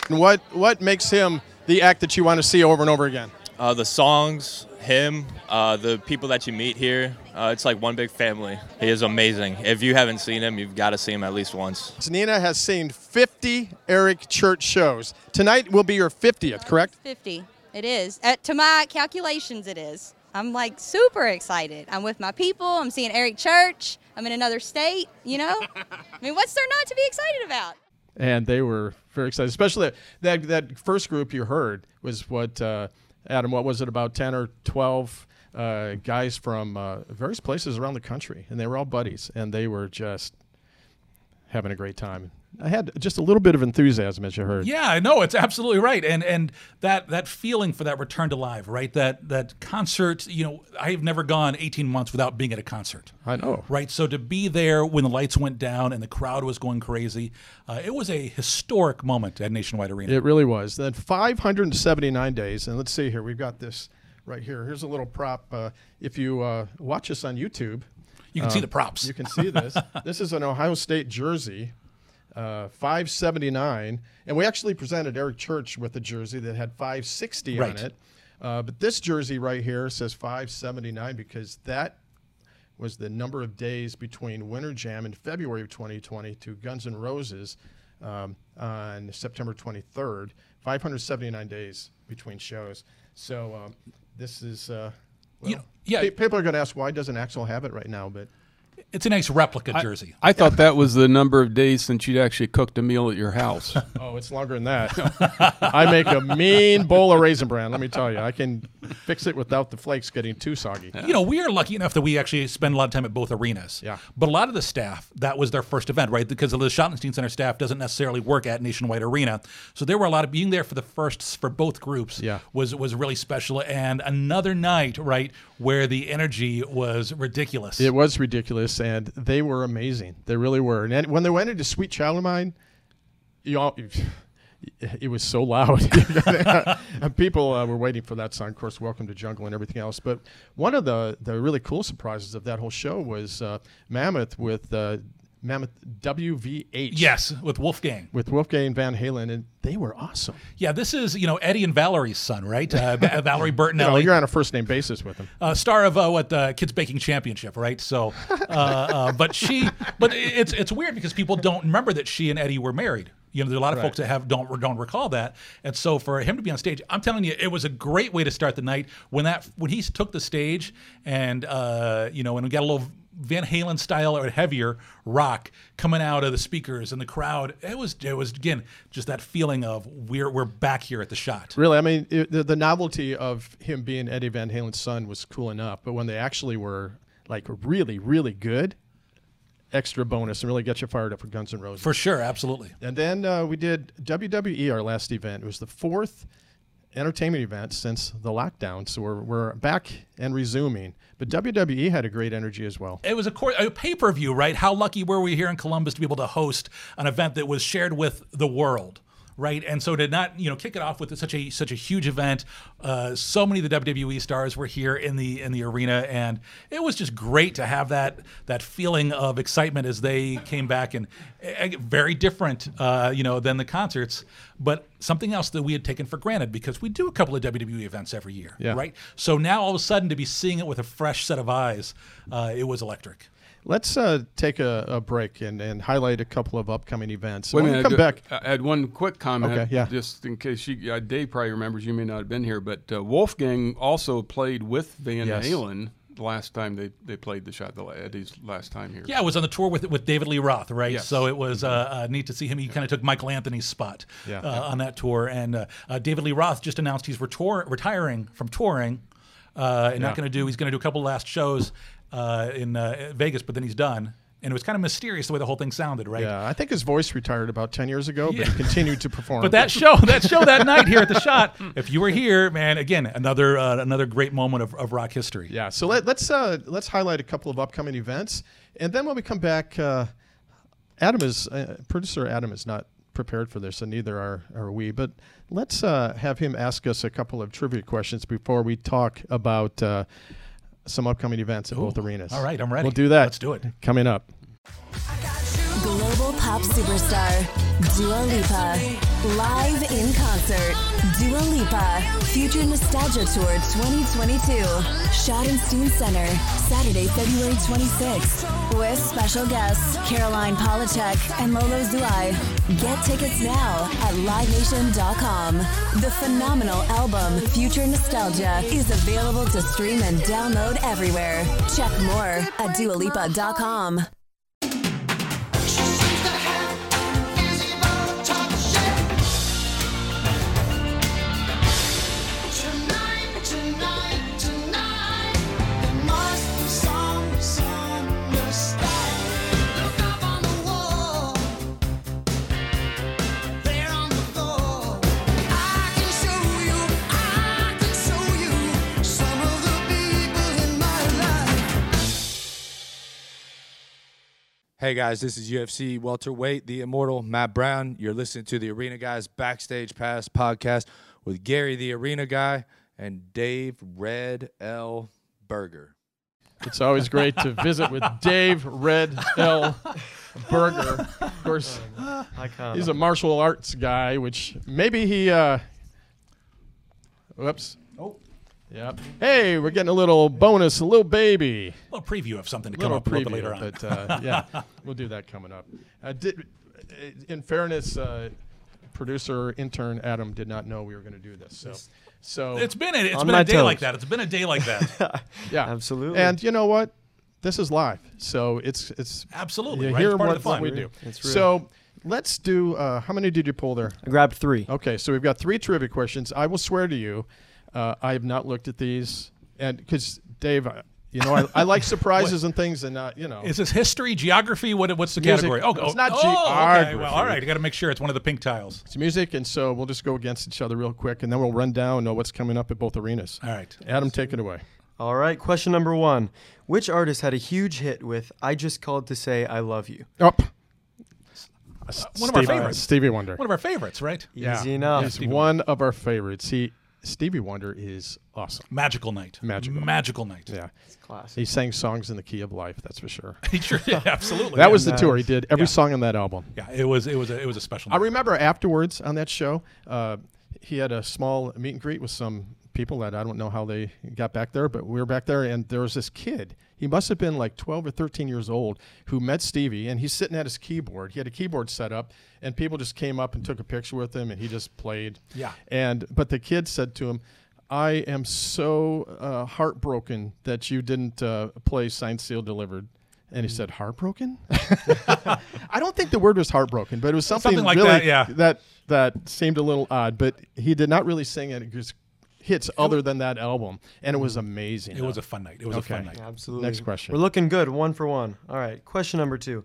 And what what makes him the act that you want to see over and over again? Uh, the songs, him, uh, the people that you meet here. Uh, it's like one big family. He is amazing. If you haven't seen him, you've got to see him at least once. Nina has seen 50 Eric Church shows. Tonight will be your 50th, correct? 50. It is. Uh, to my calculations, it is. I'm like super excited. I'm with my people. I'm seeing Eric Church. I'm in another state, you know? I mean, what's there not to be excited about? and they were very excited. Especially that that first group you heard was what uh, Adam. What was it? About ten or twelve uh, guys from uh, various places around the country, and they were all buddies, and they were just having a great time. I had just a little bit of enthusiasm, as you heard. Yeah, I know it's absolutely right, and and that that feeling for that return to live, right? That that concert. You know, I've never gone 18 months without being at a concert. I know. Right, so to be there when the lights went down and the crowd was going crazy, uh, it was a historic moment at Nationwide Arena. It really was. Then 579 days, and let's see here. We've got this right here. Here's a little prop. Uh, if you uh, watch us on YouTube, You can see um, the props. You can see this. this is an Ohio State jersey, uh, 579, and we actually presented Eric Church with a jersey that had 560 Right. on it. Uh, but this jersey right here says 579 because that was the number of days between Winter Jam in February of 2020 to Guns N' Roses um, on September 23rd. 579 days between shows. So um, this is. Uh, well, You know, yeah. People are going to ask why doesn't Axl have it right now, but It's a nice replica jersey. I thought that was the number of days since you'd actually cooked a meal at your house. oh, it's longer than that. I make a mean bowl of raisin bran. Let me tell you, I can fix it without the flakes getting too soggy. You know, we are lucky enough that we actually spend a lot of time at both arenas. Yeah. But a lot of the staff, that was their first event, right? Because the Schottenstein Center staff doesn't necessarily work at Nationwide Arena. So there were a lot of being there for the firsts for both groups Yeah. was was really special. And another night, right, where the energy was ridiculous. It was ridiculous, and they were amazing. They really were. And when they went into Sweet Child of Mine, you all, it was so loud. And People uh, were waiting for that song. Of course, Welcome to Jungle and everything else. But one of the, the really cool surprises of that whole show was uh, Mammoth with uh, Mammoth WVH. yes, with Wolfgang. With Wolfgang Van Halen, and they were awesome. Yeah, this is, you know, Eddie and Valerie's son, right? Uh, Va- Valerie You know, you're on a first name basis with them. uh, star of uh, what the Kids Baking Championship, right? So, uh, uh, but she, but it's it's weird because people don't remember that she and Eddie were married. You know, there are a lot of Right. folks that have don't don't recall that, and so for him to be on stage, I'm telling you, it was a great way to start the night when that when he took the stage and uh, you know, and we got a little Van Halen style or heavier rock coming out of the speakers and the crowd. It was it was again just that feeling of we're we're back here at the Schott. Really, I mean, it, the, the novelty of him being Eddie Van Halen's son was cool enough, but when they actually were like really, really good, extra bonus and really get you fired up for Guns N' Roses. For sure, absolutely. and then uh, we did WWE, our last event. It was the fourth entertainment events since the lockdown, so we're, we're back and resuming. But WWE had a great energy as well. it was a, a pay-per-view, right? How lucky were we here in Columbus to be able to host an event that was shared with the world, right? And so to not, you know, kick it off with such a such a huge event, uh, so many of the WWE stars were here in the in the arena, and it was just great to have that that feeling of excitement as they came back, and uh, very different, uh, you know, than the concerts, but something else that we had taken for granted because we do a couple of WWE events every year, Yeah. right? So now all of a sudden to be seeing it with a fresh set of eyes, uh, it was electric. Let's uh, take a, a break and, and highlight a couple of upcoming events. Wait a When we minute. come I back. do- I had one quick comment. Okay, yeah. Just in case you, uh, Dave probably remembers, you may not have been here, but uh, Wolfgang also played with Van Yes. Halen the last time they, they played the Schott, the Eddie's last time here. Yeah, I was on the tour with with David Lee Roth, right? Yes. So it was uh, uh, neat to see him. He kind of took Michael Anthony's spot Yeah. uh, on that tour. And uh, uh, David Lee Roth just announced he's retor- retiring from touring uh, and Yeah. not going to do. He's going to do a couple last shows uh, in uh, Vegas, but then he's done. And it was kind of mysterious the way the whole thing sounded, right? Yeah, I think his voice retired about 10 years ago, but Yeah. he continued to perform. But that show, that show that night here at the Schott, if you were here, man, again, another uh, another great moment of, of rock history. Yeah, so let, let's uh, let's highlight a couple of upcoming events, and then when we come back, uh, Adam is uh, producer. Adam is not prepared for this, and neither are are we. But let's uh, have him ask us a couple of trivia questions before we talk about uh, some upcoming events at both arenas. all right, I'm ready. We'll do that. Let's do it. Coming up. Global pop superstar Dua Lipa. Live in concert. Dua Lipa. Future Nostalgia Tour 2022. Schottenstein Center. Saturday, February 26th. With special guests Caroline Polachek and Lolo Zouaï. Get tickets now at livenation.com. The phenomenal album Future Nostalgia is available to stream and download everywhere. Check more at dualipa.com. Hey guys, this is UFC welterweight, the immortal Matt Brown. You're listening to the Arena Guys Backstage Pass podcast with Gary, the Arena Guy, and Dave Red L Burger. It's always great to visit with Dave Red L. Berger. Of course, Icon. he's a martial arts guy, which maybe he. Uh, whoops. Yep. Hey, we're getting a little bonus, a little baby. A little preview of something to come little up a little preview, bit later on. But uh, yeah, we'll do that coming up. Uh, did, in fairness, uh, producer intern Adam did not know we were going to do this. So, so It's been a, it's On been a day like that. It's been a day like that. yeah, Absolutely. And you know what? This is live, so it's it's Absolutely, You right? hear what, what we do. It's real. So let's do. Uh, how many did you pull there? I grabbed three. Okay, so we've got three trivia questions. I will swear to you, uh, I have not looked at these, and because Dave, I- you know, I, I like surprises and things, and not you know. Is this history, geography? What, what's the Music. category? Oh, It's oh, not oh, Okay. geography. Well, all right. I got to make sure it's one of the pink tiles. It's music, and so we'll just go against each other real quick, and then we'll run down know what's coming up at both arenas. All right. Adam, take it away. All right, question number one. Which artist had a huge hit with I Just Called to Say I Love You? Up. one of our favorites. Stevie Wonder. One of our favorites, right? Easy enough. He's one of our favorites. He Stevie Wonder is awesome. Magical night. Magical. Magical night. Yeah. It's classic. He sang songs in the key of life, that's for sure. He sure did. Absolutely. that yeah. was the tour. He did every Yeah. song on that album. Yeah, it was it was a, it was a special. I night. remember afterwards on that show, uh, he had a small meet and greet with some people that I don't know how they got back there, but we were back there, and there was this kid. He must have been like 12 or 13 years old who met Stevie, and he's sitting at his keyboard. He had a keyboard set up, and people just came up and took a picture with him, and he just played. Yeah. And but the kid said to him, "I am so uh, heartbroken that you didn't uh, play Signed, Sealed, Delivered." And he said, "Heartbroken." I don't think the word was heartbroken, but it was something, Something like really that, yeah. that that seemed a little odd. But he did not really sing it. It was hits other than that album, and it was amazing. It was a fun night. It was a fun night. Absolutely. Next question. We're looking good, one for one. All right, question number two.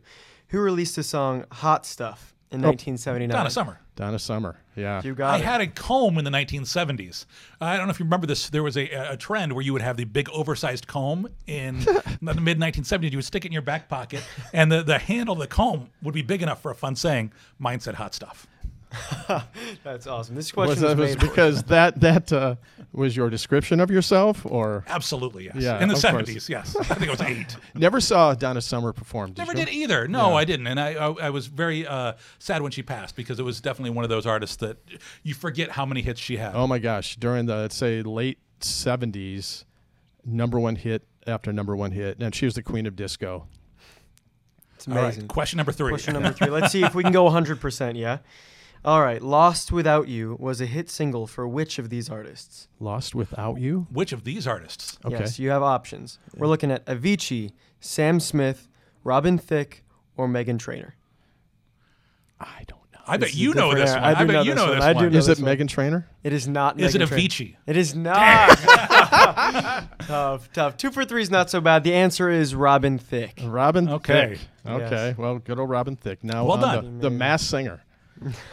Who released the song Hot Stuff in Oh. 1979? Donna Summer. Donna Summer. Yeah. You got I it. had a comb in the 1970s. I don't know if you remember this. There was a, a trend where you would have the big oversized comb in the mid 1970s. You would stick it in your back pocket, and the, the handle of the comb would be big enough for a fun saying. Mine said hot stuff. That's awesome. This Was question that was, was because that that uh, was your description of yourself, or Absolutely, yes. Yeah, in the 70s, yes. I think it was eight. never saw Donna Summer perform? Did Never you? did either. No, Yeah. I didn't, and I, I I was very uh, sad when she passed because it was definitely one of those artists that you forget how many hits she had. Oh my gosh! During the let's say late '70s, number one hit after number one hit, and she was the queen of disco. It's All right, amazing. question number three. Question number three. Let's see if we can go 100%. Yeah. All right. Lost Without You was a hit single for which of these artists? Lost Without You? Which of these artists? Okay. Yes, you have options. We're looking at Avicii, Sam Smith, Robin Thicke, or Meghan Trainor. I bet This is you know different this era. one. I do bet know you this know one. this I do one. know Is this it one. Meghan Trainor? It is not. Is it Meghan Trainor. Avicii? It is not. tough, tough. Two for three is not so bad. The answer is Robin Thicke. Robin Okay. Thicke. Okay. Yes. Well, good old Robin Thicke. Now Well on done. The, the Masked Singer.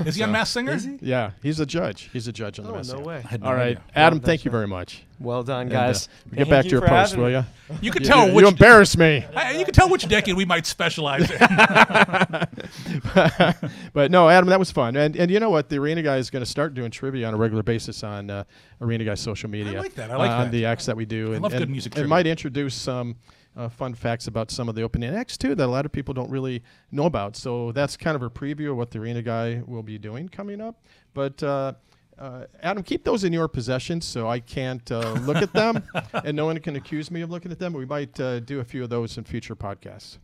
Is he on Masked Singer? Is he? Yeah, he's a judge. He's a judge on the Oh, Mass no Singer. way. No All right, idea. Adam. Well, thank you very much. Well done, And, guys. uh, get Thank back to your for post, having will you? You can You- tell you which embarrass me. I- you can tell which decade we might specialize in. but no, Adam, that was fun. And and you know what? The Arena Guy is going to start doing trivia on a regular basis on uh, Arena Guy social media. I like that. I like uh, that. On the acts that we do. I and, love good music It might introduce some uh, fun facts about some of the opening acts too that a lot of people don't really know about. So that's kind of a preview of what the Arena Guy will be doing coming up. But uh, uh, Adam, keep those in your possession so I can't uh, look at them and no one can accuse me of looking at them. We might uh, do a few of those in future podcasts.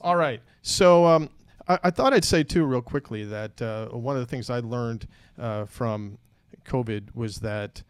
All right. So um, I, I thought I'd say too, real quickly, that uh, one of the things I learned uh, from COVID was that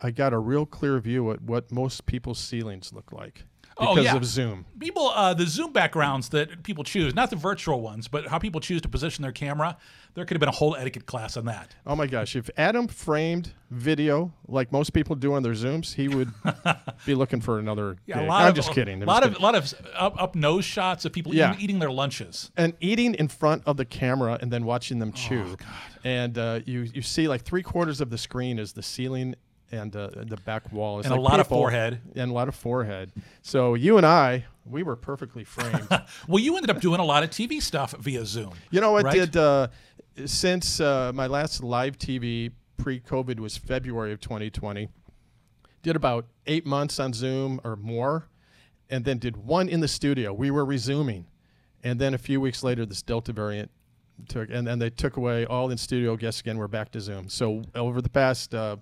I got a real clear view at what most people's ceilings look like Oh, because yeah. of Zoom. People, uh, the Zoom backgrounds that people choose, not the virtual ones, but how people choose to position their camera. There could have been a whole etiquette class on that. Oh my gosh! If Adam framed video like most people do on their Zooms, he would be looking for another. Yeah, a gig. lot I'm of, just kidding. A lot of, lot of up, up nose shots of people Yeah. eating, eating their lunches. and eating in front of the camera and then watching Oh, them chew. Oh, and uh, you you see like three quarters of the screen is the ceiling and uh, the back wall. It's And a like lot of forehead. And a lot of forehead. So you and I, we were perfectly framed. Well, you ended up doing a lot of TV stuff via Zoom. you know, I right? did uh, since uh, my last live TV pre-COVID was February of 2020. Did about eight months on Zoom or more, and then did one in the studio. We were resuming, and then a few weeks later, this Delta variant took, and then they took away all in studio guests again. We're back to Zoom. So over the past uh,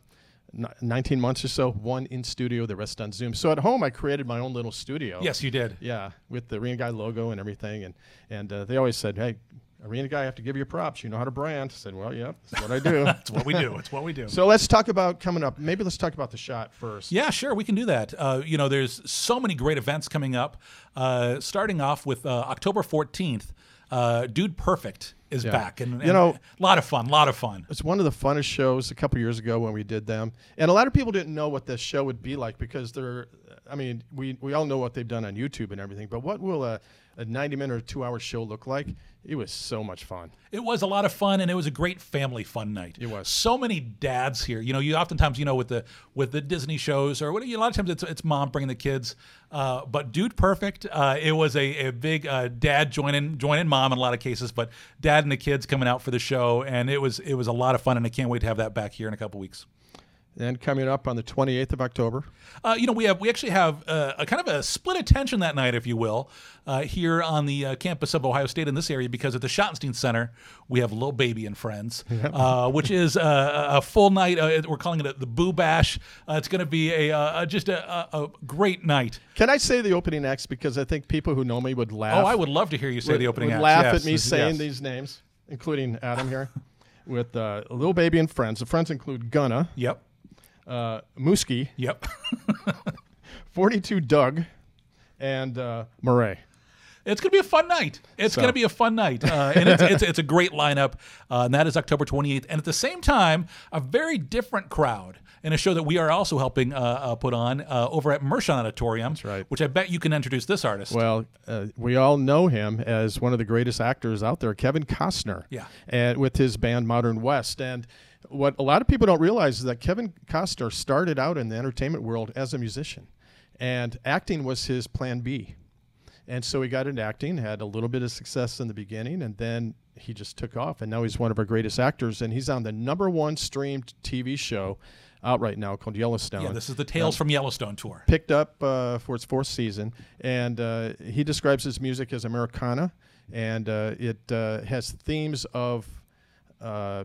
19 months or so, one in studio, the rest on Zoom. So at home, I created my own little studio. Yes, you did. Yeah, with the Arena Guy logo and everything, and and uh, they always said, "Hey, Arena Guy, I have to give you props. You know how to brand." I said, "Well, yeah, that's what I do." That's what we do. It's what we do. so let's talk about coming up. Maybe let's talk about the Schott first. Yeah, sure, we can do that. Uh, you know, there's so many great events coming up. Uh, starting off with uh, October 14th, uh, Dude Perfect is Yeah. back, and, You know- a lot of fun, a lot of fun. It's one of the funnest shows a couple years ago when we did them, and a lot of people didn't know what this show would be like because they're. I mean, we we all know what they've done on YouTube and everything, but what will a, a 90 minute or two hour show look like? It was so much fun. It was a lot of fun, and it was a great family fun night. It was so many dads here. You know, you oftentimes, you know, with the with the Disney shows or what, you a lot of times it's it's mom bringing the kids. Uh, but Dude Perfect, uh, it was a, a big uh, dad joining joining mom in a lot of cases, but dad and the kids coming out for the show, and it was it was a lot of fun, and I can't wait to have that back here in a couple weeks. And coming up on the 28th of October, Uh, you know, we have we actually have uh, a kind of a split attention that night, if you will, uh, here on the uh, campus of Ohio State in this area because at the Schottenstein Center we have Lil Baby and Friends, uh, which is uh, a full night. Uh, we're calling it a, the Boo Bash. Uh, it's going to be a uh, just a, a, a great night. Can I say the opening acts because I think people who know me would laugh. Oh, I would love to hear you say would- the opening would acts. laugh Yes, at me yes. saying these names, including Adam here, with uh, Lil Baby and Friends. The friends include Gunna. Yep. Uh. Yep. 42 Dugg, and uh, Murray. It's going to be a fun night. It's So- going to be a fun night. Uh, and it's, it's, it's a great lineup. Uh, and that is October 28th. And at the same time, a very different crowd in a show that we are also helping uh, uh, put on uh, over at Mershon Auditorium. That's right. Which I bet you can introduce this artist. Well, uh, we all know him as one of the greatest actors out there, Kevin Costner. Yeah. And with his band Modern West. And what a lot of people don't realize is that Kevin Costner started out in the entertainment world as a musician, and acting was his plan B. And so he got into acting, had a little bit of success in the beginning, and then he just took off. And now he's one of our greatest actors, and he's on the number one streamed TV show out right now called Yellowstone. yeah, this is the Tales Um, from Yellowstone tour. picked up uh, for its fourth season, and uh, he describes his music as Americana, and uh, it uh, has themes of uh,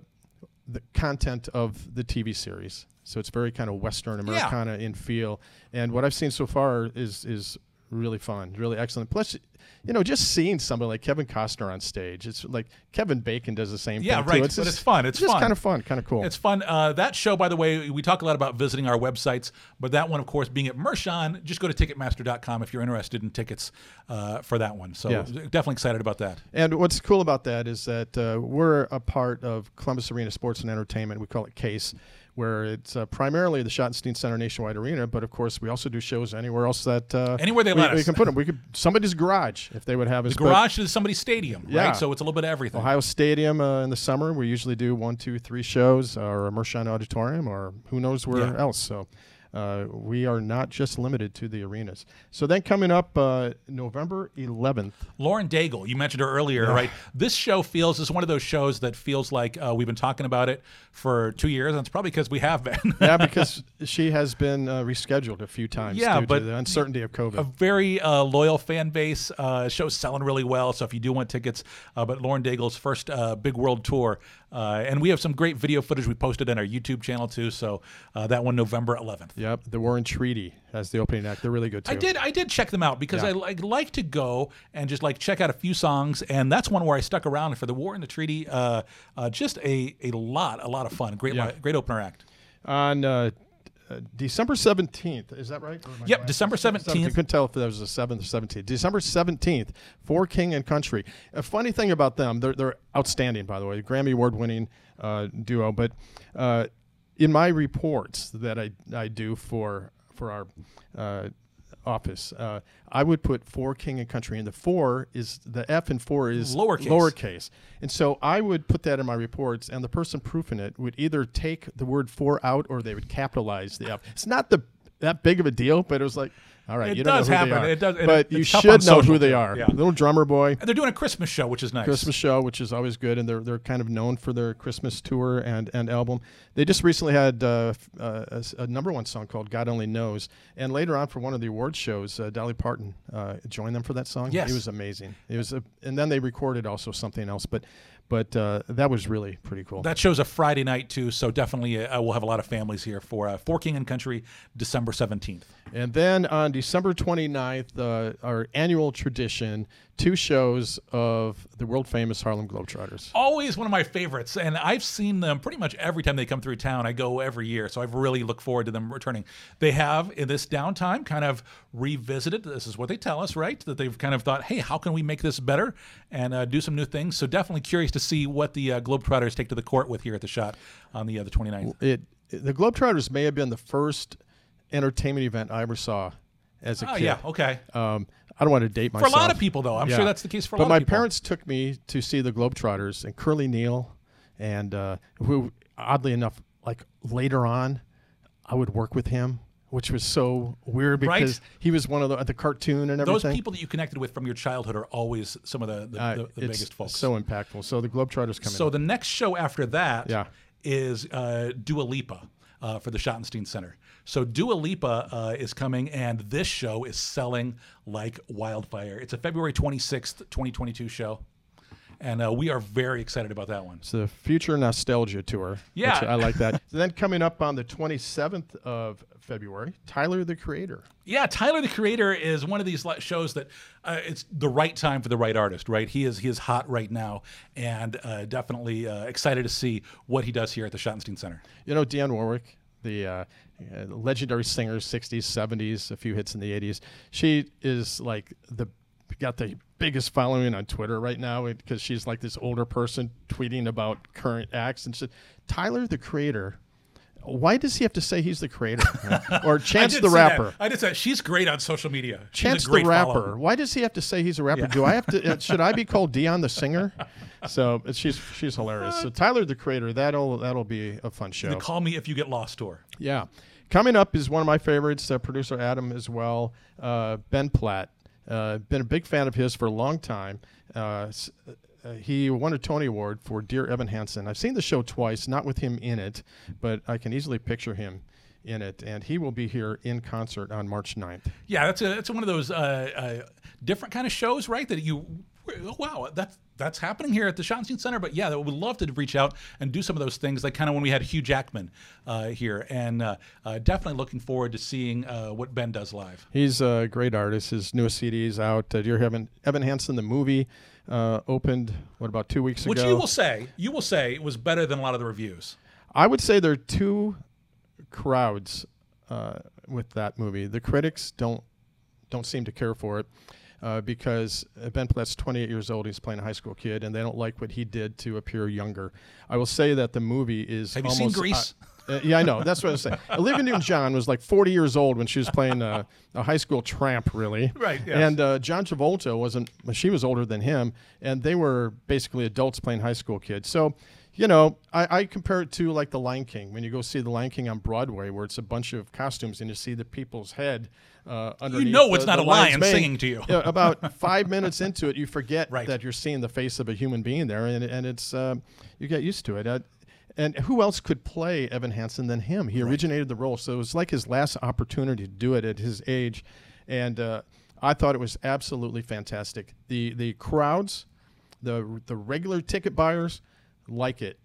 the content of the TV series. So it's very kind of Western Americana in feel, and what I've seen so far is is really fun, really excellent. Plus, you know, just seeing somebody like Kevin Costner on stage, it's like Kevin Bacon does the same thing. Yeah, right. Too. but just- it's fun. It's, just fun. kind of fun, kind of cool. It's fun. Uh, that show, by the way, we talk a lot about visiting our websites, but that one, of course, being at Mershon, just go to Ticketmaster.com if you're interested in tickets uh, for that one. So definitely excited about that. And what's cool about that is that uh, we're a part of Columbus Arena Sports and Entertainment. We call it CASE, where it's uh, primarily the Schottenstein Center Nationwide Arena, but of course we also do shows anywhere else that uh, Anywhere they we, let we can put them. We could somebody's garage if they would have us. The but- garage is somebody's stadium, Yeah. right? So it's a little bit of everything. Ohio Stadium uh, in the summer, we usually do one, two, three shows, or a Mershon Auditorium, or who knows where Yeah. else. So uh, we are not just limited to the arenas. So then coming up uh, November 11th. Lauren Daigle, you mentioned her earlier, Yeah. right? This show feels is one of those shows that feels like uh, we've been talking about it for two years, and it's probably because we have been. yeah, because she has been uh, rescheduled a few times Yeah, due but to the uncertainty of COVID. a very uh, loyal fan base. Uh, show's selling really well, so if you do want tickets, uh, but Lauren Daigle's first uh, big world tour, uh, and we have some great video footage we posted on our YouTube channel too. So uh, that one November 11th. Yep, the War and Treaty as the opening act. They're really good too. I did. I did check them out because Yeah. I like, like to go and just like check out a few songs, and that's one where I stuck around for the War and the Treaty. Uh, uh, just a a lot, a lot of fun. Great, Yeah. great opener act. On uh, December 17th, is that right? Or am I Yep, December 17th. You couldn't tell if that was the 7th or 17th. December 17th, for King and Country. A funny thing about them, they're, they're outstanding, by the way, Grammy Award winning uh, duo. But uh, in my reports that I, I do for, for our uh, office, uh, I would put for King and Country, and the four is the F and four is Lowercase. lowercase. And so I would put that in my reports, and the person proofing it would either take the word for out or they would capitalize the F. It's not the that big of a deal, but it was like, all right, It you don't does know who happen. they are. It does- it- but you should know who they are. Yeah. Little drummer boy. And they're doing a Christmas show, which is nice. Christmas show, which is always good, and they're they're kind of known for their Christmas tour and, and album. They just recently had uh, uh, a, a number one song called "God Only Knows," and later on for one of the award shows, uh, Dolly Parton uh, joined them for that song. Yes. it was amazing. It was, a, and then they recorded also something else, but but uh, that was really pretty cool. That show's a Friday night too, so definitely uh, we'll have a lot of families here for uh, For King and Country, December seventeenth. And then on December 29th, uh, our annual tradition, two shows of the world famous Harlem Globetrotters. Always one of my favorites, and I've seen them pretty much every time they come through town. I go every year, so I've really looked forward to them returning. They have in this downtime kind of revisited. This is what they tell us, right? That they've kind of thought, hey, how can we make this better and uh, do some new things? So definitely curious to see what the uh, Globetrotters take to the court with here at the Schott on the uh, the 29th. It the Globetrotters may have been the first entertainment event I ever saw as a Oh, kid. yeah, okay. Um, I don't want to date myself. For a lot of people, though. I'm sure that's the case for a but lot of people. Well, my parents took me to see the Globetrotters and Curly Neal, and uh, who, oddly enough, like later on, I would work with him, which was so weird Right. because he was one of the the cartoon and everything. Those people that you connected with from your childhood are always some of the, the, Uh, the, the it's biggest folks. so impactful. So the Globetrotters coming. So up. the next show after that Yeah. is uh, Dua Lipa uh, for the Schottenstein Center. So Dua Lipa uh, is coming, and this show is selling like wildfire. It's a February 26th, 2022 show. And uh, we are very excited about that one. It's the Future Nostalgia Tour. Yeah. I like that. then coming up on the 27th of February, Tyler the Creator. Yeah, Tyler the Creator is one of these shows that uh, it's the right time for the right artist, right? He is he is hot right now, and uh, definitely uh, excited to see what he does here at the Schottenstein Center. You know, Dionne Warwick, the uh, uh, legendary singer, 60s, 70s, a few hits in the 80s. She is like the got the biggest following on Twitter right now because she's like this older person tweeting about current acts and she, Tyler the Creator. Why does he have to say he's the creator? or Chance the see that. Rapper? I just said she's great on social media. She's Chance the rapper. follower. Why does he have to say he's a rapper? Yeah. Do I have to? uh, should I be called Dion the singer? So uh, she's she's hilarious. So Tyler the creator. That'll that'll be a fun show. The Call Me If You Get Lost tour. Yeah. Coming up is one of my favorites, uh, producer Adam as well, uh, Ben Platt. Uh, been a big fan of his for a long time. Uh, uh, he won a Tony Award for Dear Evan Hansen. I've seen the show twice, not with him in it, but I can easily picture him in it. And he will be here in concert on March 9th. Yeah, that's a that's one of those uh, uh, different kind of shows, right? That you Wow, that's that's happening here at the Schottenstein Center. But yeah, we would love to reach out and do some of those things, like kind of when we had Hugh Jackman uh, here, and uh, uh, definitely looking forward to seeing uh, what Ben does live. He's a great artist. His newest CD is out. Uh, you're having Evan Hansen, the movie, uh, opened what about two weeks Which ago? Which you will say, you will say, it was better than a lot of the reviews. I would say there are two crowds uh, with that movie. The critics don't don't seem to care for it uh, because Ben Platt's 28 years old. He's playing a high school kid, and they don't like what he did to appear younger. I will say that the movie is. Have you seen almost, Grease? uh, uh, yeah, I know. That's what I was saying. Olivia Newton-John was like 40 years old when she was playing uh, a high school tramp, really. Right, yes. And uh, John Travolta wasn't. She was older than him, and they were basically adults playing high school kids. So, you know, I, I compare it to like The Lion King. When you go see The Lion King on Broadway, where it's a bunch of costumes and you see the people's head uh, underneath. know it's the- not the a lion mane. singing to you. Yeah, about five minutes into it, you forget that you're seeing the face of a human being there, and and it's uh, you get used to it. Uh, and who else could play Evan Hansen than him? He originated the role, so it was like his last opportunity to do it at his age, and uh, I thought it was absolutely fantastic. The the crowds, the the regular ticket buyers, like it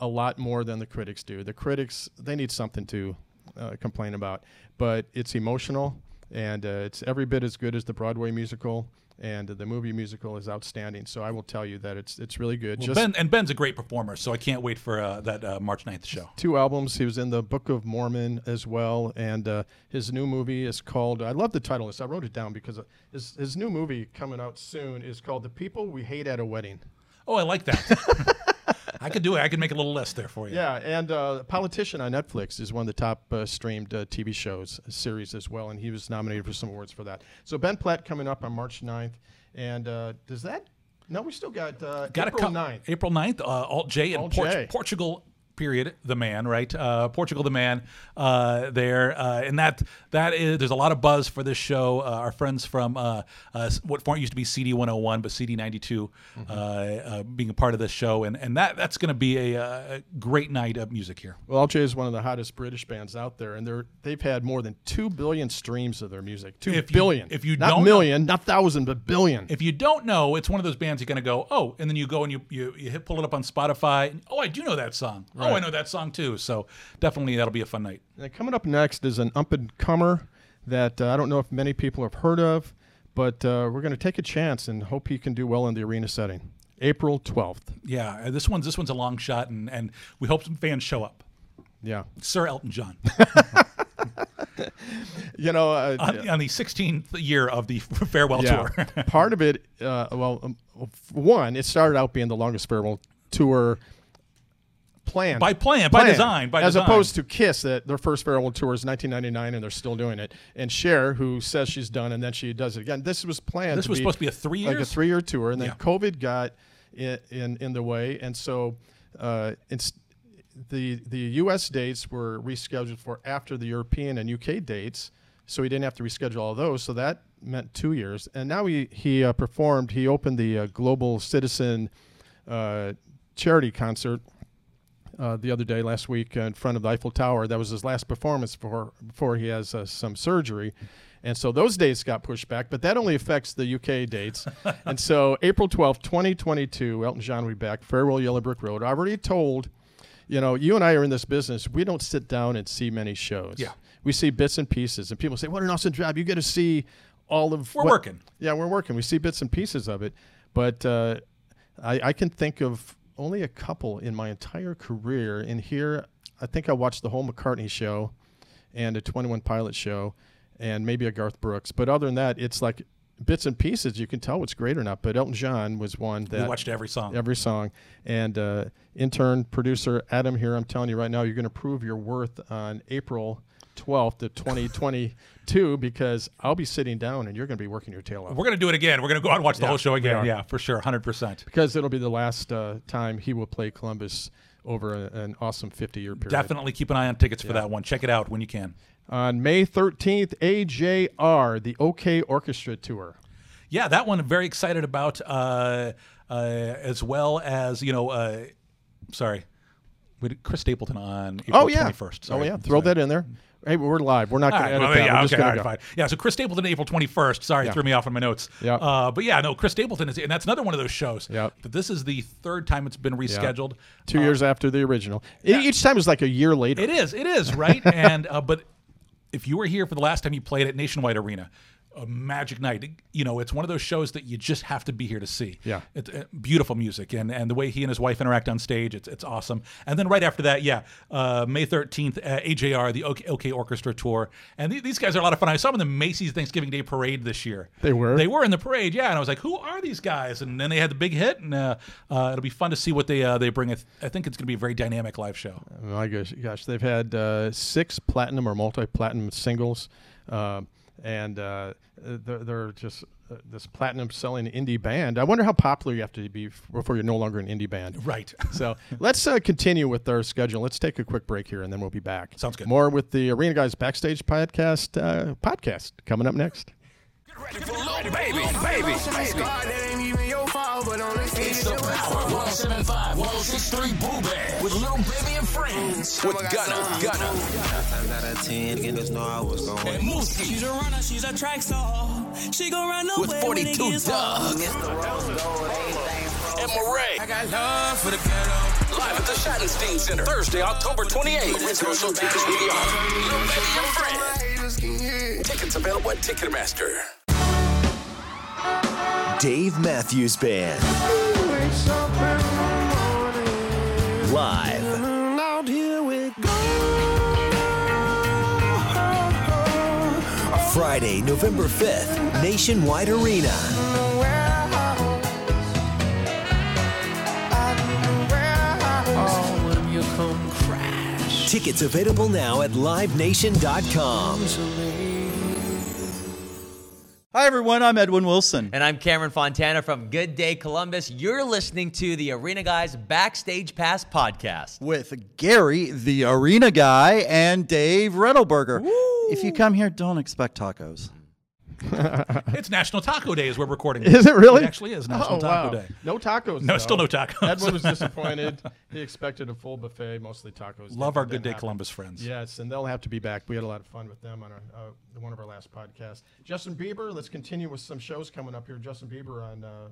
a lot more than the critics do. The critics they need something to uh, complain about, but it's emotional and uh, it's every bit as good as the Broadway musical. And the movie musical is outstanding. So I will tell you that it's it's really good. Well, Just ben and Ben's a great performer, so I can't wait for uh, that uh, March 9th show. two albums. He was in the Book of Mormon as well, and uh, his new movie is called. I love the title. I wrote it down because uh, his his new movie coming out soon is called "The People We Hate at a Wedding." Oh, I like that. I could do it. I could make a little list there for you. Yeah, and uh, Politician on Netflix is one of the top uh, streamed uh, TV shows uh, series as well, and he was nominated for some awards for that. So Ben Platt coming up on March 9th, and uh, does that? No, we still got, uh, Got April a co- 9th. April 9th, uh, Alt J in Alt Port- J. Portugal. Period. The man, right? Uh, Portugal, the man. Uh, there, uh, and that that is. There's a lot of buzz for this show. Uh, our friends from uh, uh, what used to be CD 101, but CD 92, Mm-hmm. uh, uh, being a part of this show, and and that that's going to be a, uh great night of music here. Well, Alt J is one of the hottest British bands out there, and they're they've had more than two billion streams of their music. Two If you- if you not don't know- million, not thousand, but billion. If you don't know, it's one of those bands you're going to go, oh, and then you go and you you, you hit, pull it up on Spotify. And, oh, I do know that song. Oh, I know that song too. So definitely that'll be a fun night. And coming up next is an up and comer that uh, I don't know if many people have heard of, but uh, we're going to take a chance and hope he can do well in the arena setting. April 12th. Yeah, this one's this one's a long shot, and and we hope some fans show up. Yeah. Sir Elton John. You know, uh, on, on the 16th year of the farewell yeah. tour. Part of it, uh, well, um, one, it started out being the longest farewell tour planned By plan, by design, by as design. opposed to Kiss, that their first farewell tour is 1999, and they're still doing it. And Cher, who says she's done, and then she does it again. This was planned. This was supposed to be a three like a three-year tour, and then Yeah. COVID got in in, in the way, and so uh, it's the the U.S. dates were rescheduled for after the European and UK dates, so he didn't have to reschedule all those. So that meant two years. And now he he uh, performed. He opened the uh, Global Citizen uh, charity concert uh, the other day, last week, in front of the Eiffel Tower. That was his last performance before before he has uh, some surgery. And so those dates got pushed back, but that only affects the UK dates. and so April 12th, 2022, Elton John will be back, Farewell Yellow Brick Road. I already told, you know, you and I are in this business. We don't sit down and see many shows. Yeah. We see bits and pieces. And people say, what an awesome job. You get to see all of We're what- working. Yeah, we're working. We see bits and pieces of it. But uh, I, I can think of only a couple in my entire career. And here, I think I watched the whole McCartney show and a 21 Pilot show and maybe a Garth Brooks. But other than that, it's like bits and pieces. You can tell what's great or not. But Elton John was one that We watched every song. Every song. And uh, intern, producer Adam here, I'm telling you right now, you're going to prove your worth on April 12th of 2022 because I'll be sitting down and you're going to be working your tail off. We're going to do it again. We're going to go out and watch the Yeah, whole show again. Yeah, for sure, 100%. Because it'll be the last uh, time he will play Columbus over a, an awesome 50 year period. Definitely keep an eye on tickets for Yeah. that one. Check it out when you can. On May 13th, AJR, the OK Orchestra Tour. Yeah, that one I'm very excited about, uh, uh, as well as you know. Uh, sorry, Chris Stapleton on April oh, yeah. 21st. Oh, yeah. Throw that in there. Hey, we're live. We're not going to right, edit well, that. yeah, We're just okay, gonna all right, go. fine. Yeah, so Chris Stapleton, April 21st. Sorry, Yeah. threw me off on my notes. Yeah. Uh, but yeah, no, Chris Stapleton is, and that's another one of those shows. Yeah. But this is the third time it's been Yeah. rescheduled. Two Uh, years after the original. E- Each time is like a year later. It is. It is right. and uh, but if you were here for the last time you played at Nationwide Arena, a magic night. You know, it's one of those shows that you just have to be here to see. Yeah. it's uh, beautiful music, and and the way he and his wife interact on stage, it's it's awesome. And then right after that, yeah, uh, May thirteenth, uh, AJR, the OK, OK Orchestra tour, and th- these guys are a lot of fun. I saw them in the Macy's Thanksgiving Day Parade this year. They were? They were in the parade, yeah. And I was like, who are these guys? And then they had the big hit, and uh, uh, it'll be fun to see what they uh, they bring. I, th- I think it's going to be a very dynamic live show. My gosh, gosh, they've had uh, six platinum or multi-platinum singles, uh, and uh, they're, they're just uh, this platinum-selling indie band. I wonder how popular you have to be f- before you're no longer an indie band. Right. So let's uh, continue with our schedule. Let's take a quick break here, and then we'll be back. Sounds good. More with the Arena Guys Backstage podcast uh, podcast coming up next. Baby, baby, baby. It's the power 1075, 1063 Boo Bash with Lil Baby and Friends. With Gunna, Gunna. And Mooski. She's a runner, she's a track star. She gon' run away With 42 when 42 it gets hard. And Murray. I got love for the ghetto. Live at the Schottenstein Center, Thursday, October 28th. Social tickets with you. Lil Baby and Friends. Tickets available at Ticketmaster. Dave Matthews Band. Live. Friday, November 5th, Nationwide Arena. Tickets available now at livenation.com. Hi, everyone. I'm Edwin Wilson. And I'm Cameron Fontana from Good Day Columbus. You're listening to the Arena Guys Backstage Pass podcast. with Gary, the arena guy, and Dave Redelberger. If you come here, don't expect tacos. it's National Taco Day as we're recording. Is it really? It actually is National oh, Taco wow. Day. No tacos. No, though. still no tacos. Edwin was disappointed. he expected a full buffet, mostly tacos. Love our Good Day happen. Columbus friends. Yes, and they'll have to be back. We had a lot of fun with them on our, uh, one of our last podcasts. Justin Bieber. Let's continue with some shows coming up here. Justin Bieber on uh,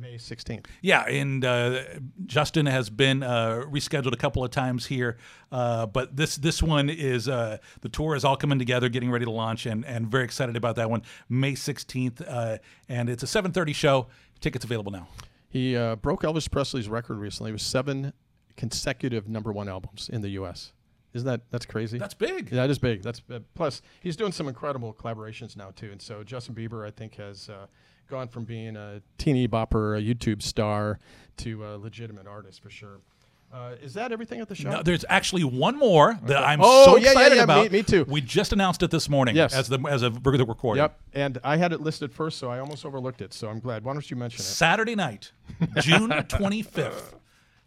May 16th. Yeah, and uh, Justin has been uh, rescheduled a couple of times here, uh, but this this one is uh, the tour is all coming together, getting ready to launch, and and very excited about that one, May sixteenth, uh, and it's a seven thirty show. Tickets available now. He uh, broke Elvis Presley's record recently. It was seven consecutive number one albums in the U.S. Isn't that that's crazy? That's big. Yeah, that is big. That's uh, plus he's doing some incredible collaborations now too. And so Justin Bieber, I think, has uh, gone from being a teeny bopper, a YouTube star, to a legitimate artist for sure. Uh, is that everything at the show? No, there's actually one more that Okay. I'm Oh, so yeah, yeah, excited yeah, about. me- me too. We just announced it this morning. Yes. as the as a the recording. Yep. And I had it listed first, so I almost overlooked it. So I'm glad. Why don't you mention it? Saturday night, June 25th,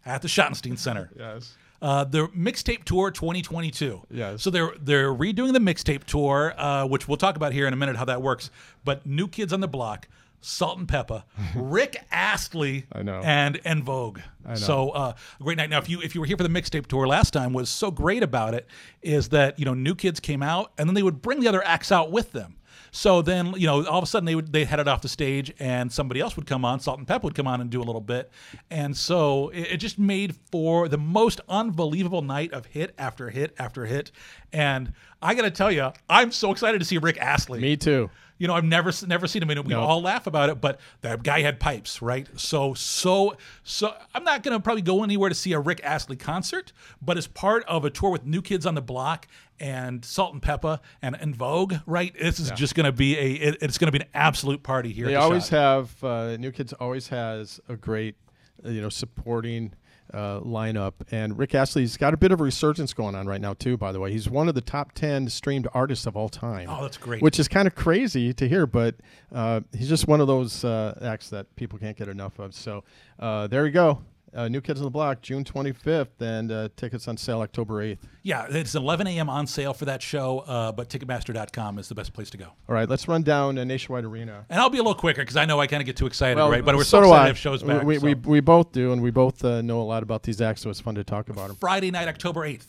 at the Schottenstein Center. Yes. Uh, the mixtape tour 2022. Yes. So they're they're redoing the mixtape tour, uh, which we'll talk about here in a minute how that works. But New Kids on the Block, Salt-N-Pepa, Rick Astley, I know. and En Vogue. I know. So uh, great night. Now, if you if you were here for the mixtape tour last time, was so great about it is that you know New Kids came out and then they would bring the other acts out with them. So then, you know, all of a sudden they would they headed off the stage, and somebody else would come on. Salt-N-Pepa would come on and do a little bit, and so it, it just made for the most unbelievable night of hit after hit after hit. And I got to tell you, I'm so excited to see Rick Astley. Me too. You know, I've never never seen him in it. We No. all laugh about it, but that guy had pipes, right? So so so I'm not gonna probably go anywhere to see a Rick Astley concert, but as part of a tour with New Kids on the Block and Salt-N-Pepa and, En Vogue, right? This is Yeah. just gonna be a it- it's gonna be an absolute party here. They always Schott. have uh, New Kids always has a great, you know, supporting uh, lineup. And Rick Astley's got a bit of a resurgence going on right now too. By the way, he's one of the top ten streamed artists of all time. Oh, that's great. Which is kind of crazy to hear, but uh, he's just one of those uh, acts that people can't get enough of. So uh, there you go. Uh, New Kids on the Block, June 25th, and uh, tickets on sale October 8th. Yeah, it's 11 a.m. on sale for that show, uh, but Ticketmaster.com is the best place to go. All right, let's run down a Nationwide Arena. And I'll be a little quicker because I know I kind of get too excited, Well, right? But we're so so, excited I. to have shows back. We, so. we, we both do, and we both uh, know a lot about these acts, so it's fun to talk about them. Friday night, October 8th.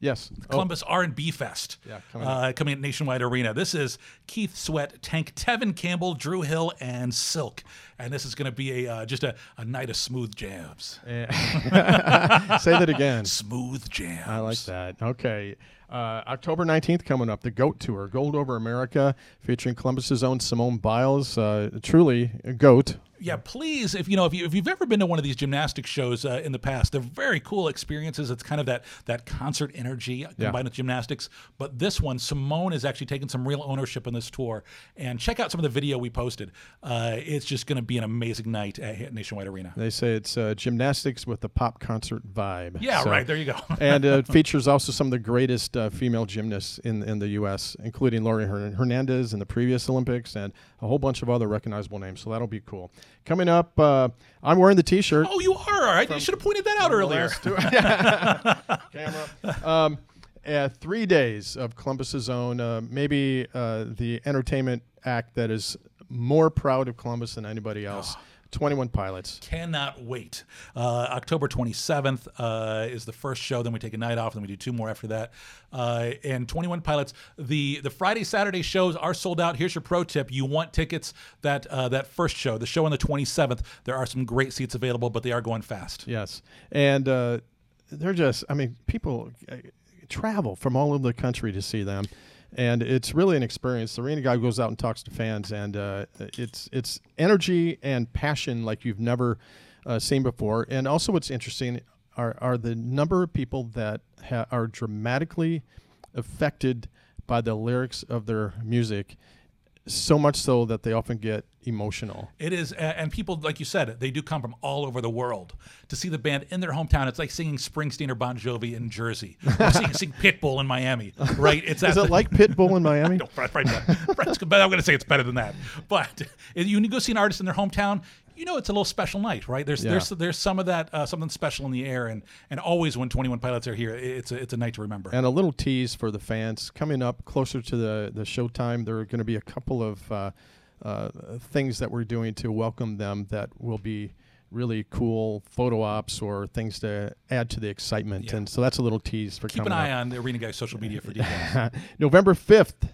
Yes. The Oh. Columbus R&B Fest. Yeah, coming uh, coming at Nationwide Arena. This is Keith Sweat, Tank Tevin Campbell, Dru Hill, and Silk. And this is going to be a uh, just a, a night of smooth jams. Say that again. Smooth jams. I like that. Okay. Uh, October 19th coming up, the GOAT Tour, Gold Over America, featuring Columbus's own Simone Biles. Uh, truly a GOAT. Yeah, please, if you know, if, you, if you've ever been to one of these gymnastics shows uh, in the past, they're very cool experiences. It's kind of that that concert energy combined with gymnastics. But this one, Simone is actually taking some real ownership in this tour. And check out some of the video we posted. Uh, it's just going to be an amazing night at Nationwide Arena. They say it's uh, gymnastics with the pop concert vibe. Yeah, right, there you go. and uh, it features also some of the greatest uh, female gymnasts in in the U.S., including Laurie Hern- Hernandez in the previous Olympics and a whole bunch of other recognizable names. So that'll be cool. Coming up, uh, I'm wearing the T-shirt. Oh, you are all right. You should have pointed that out earlier. Camera. Um, uh, three days of Columbus's own, uh, maybe uh, the entertainment act that is more proud of Columbus than anybody else. 21 Pilots. Cannot wait. Uh, October 27th uh, is the first show. Then we take a night off. Then we do two more after that. Uh, and 21 Pilots. The the Friday Saturday shows are sold out. Here's your pro tip: you want tickets that uh, that first show, the show on the 27th. There are some great seats available, but they are going fast. Yes, and uh, they're just. I mean, people uh, travel from all over the country to see them, and it's really an experience. The arena guy goes out and talks to fans, and uh, it's it's energy and passion like you've never uh, seen before. And also, what's interesting are are the number of people that ha- are dramatically affected by the lyrics of their music. So much so that they often get emotional. It is, and people, like you said, they do come from all over the world to see the band in their hometown. It's like singing Springsteen or Bon Jovi in Jersey, or seeing, seeing Pitbull in Miami, right? It's Is it like Pitbull in Miami? no, right, right, right. I'm going to say it's better than that. But if you go see an artist in their hometown, you know it's a little special night, right? There's Yeah. there's there's some of that uh, something special in the air, and and always when 21 Pilots are here, it's a, it's a night to remember. And a little tease for the fans coming up closer to the the showtime. There are going to be a couple of uh, uh, things that we're doing to welcome them that will be really cool photo ops or things to add to the excitement. And so that's a little tease for Keep an eye up. on the Arena Guy's social media for details. November fifth,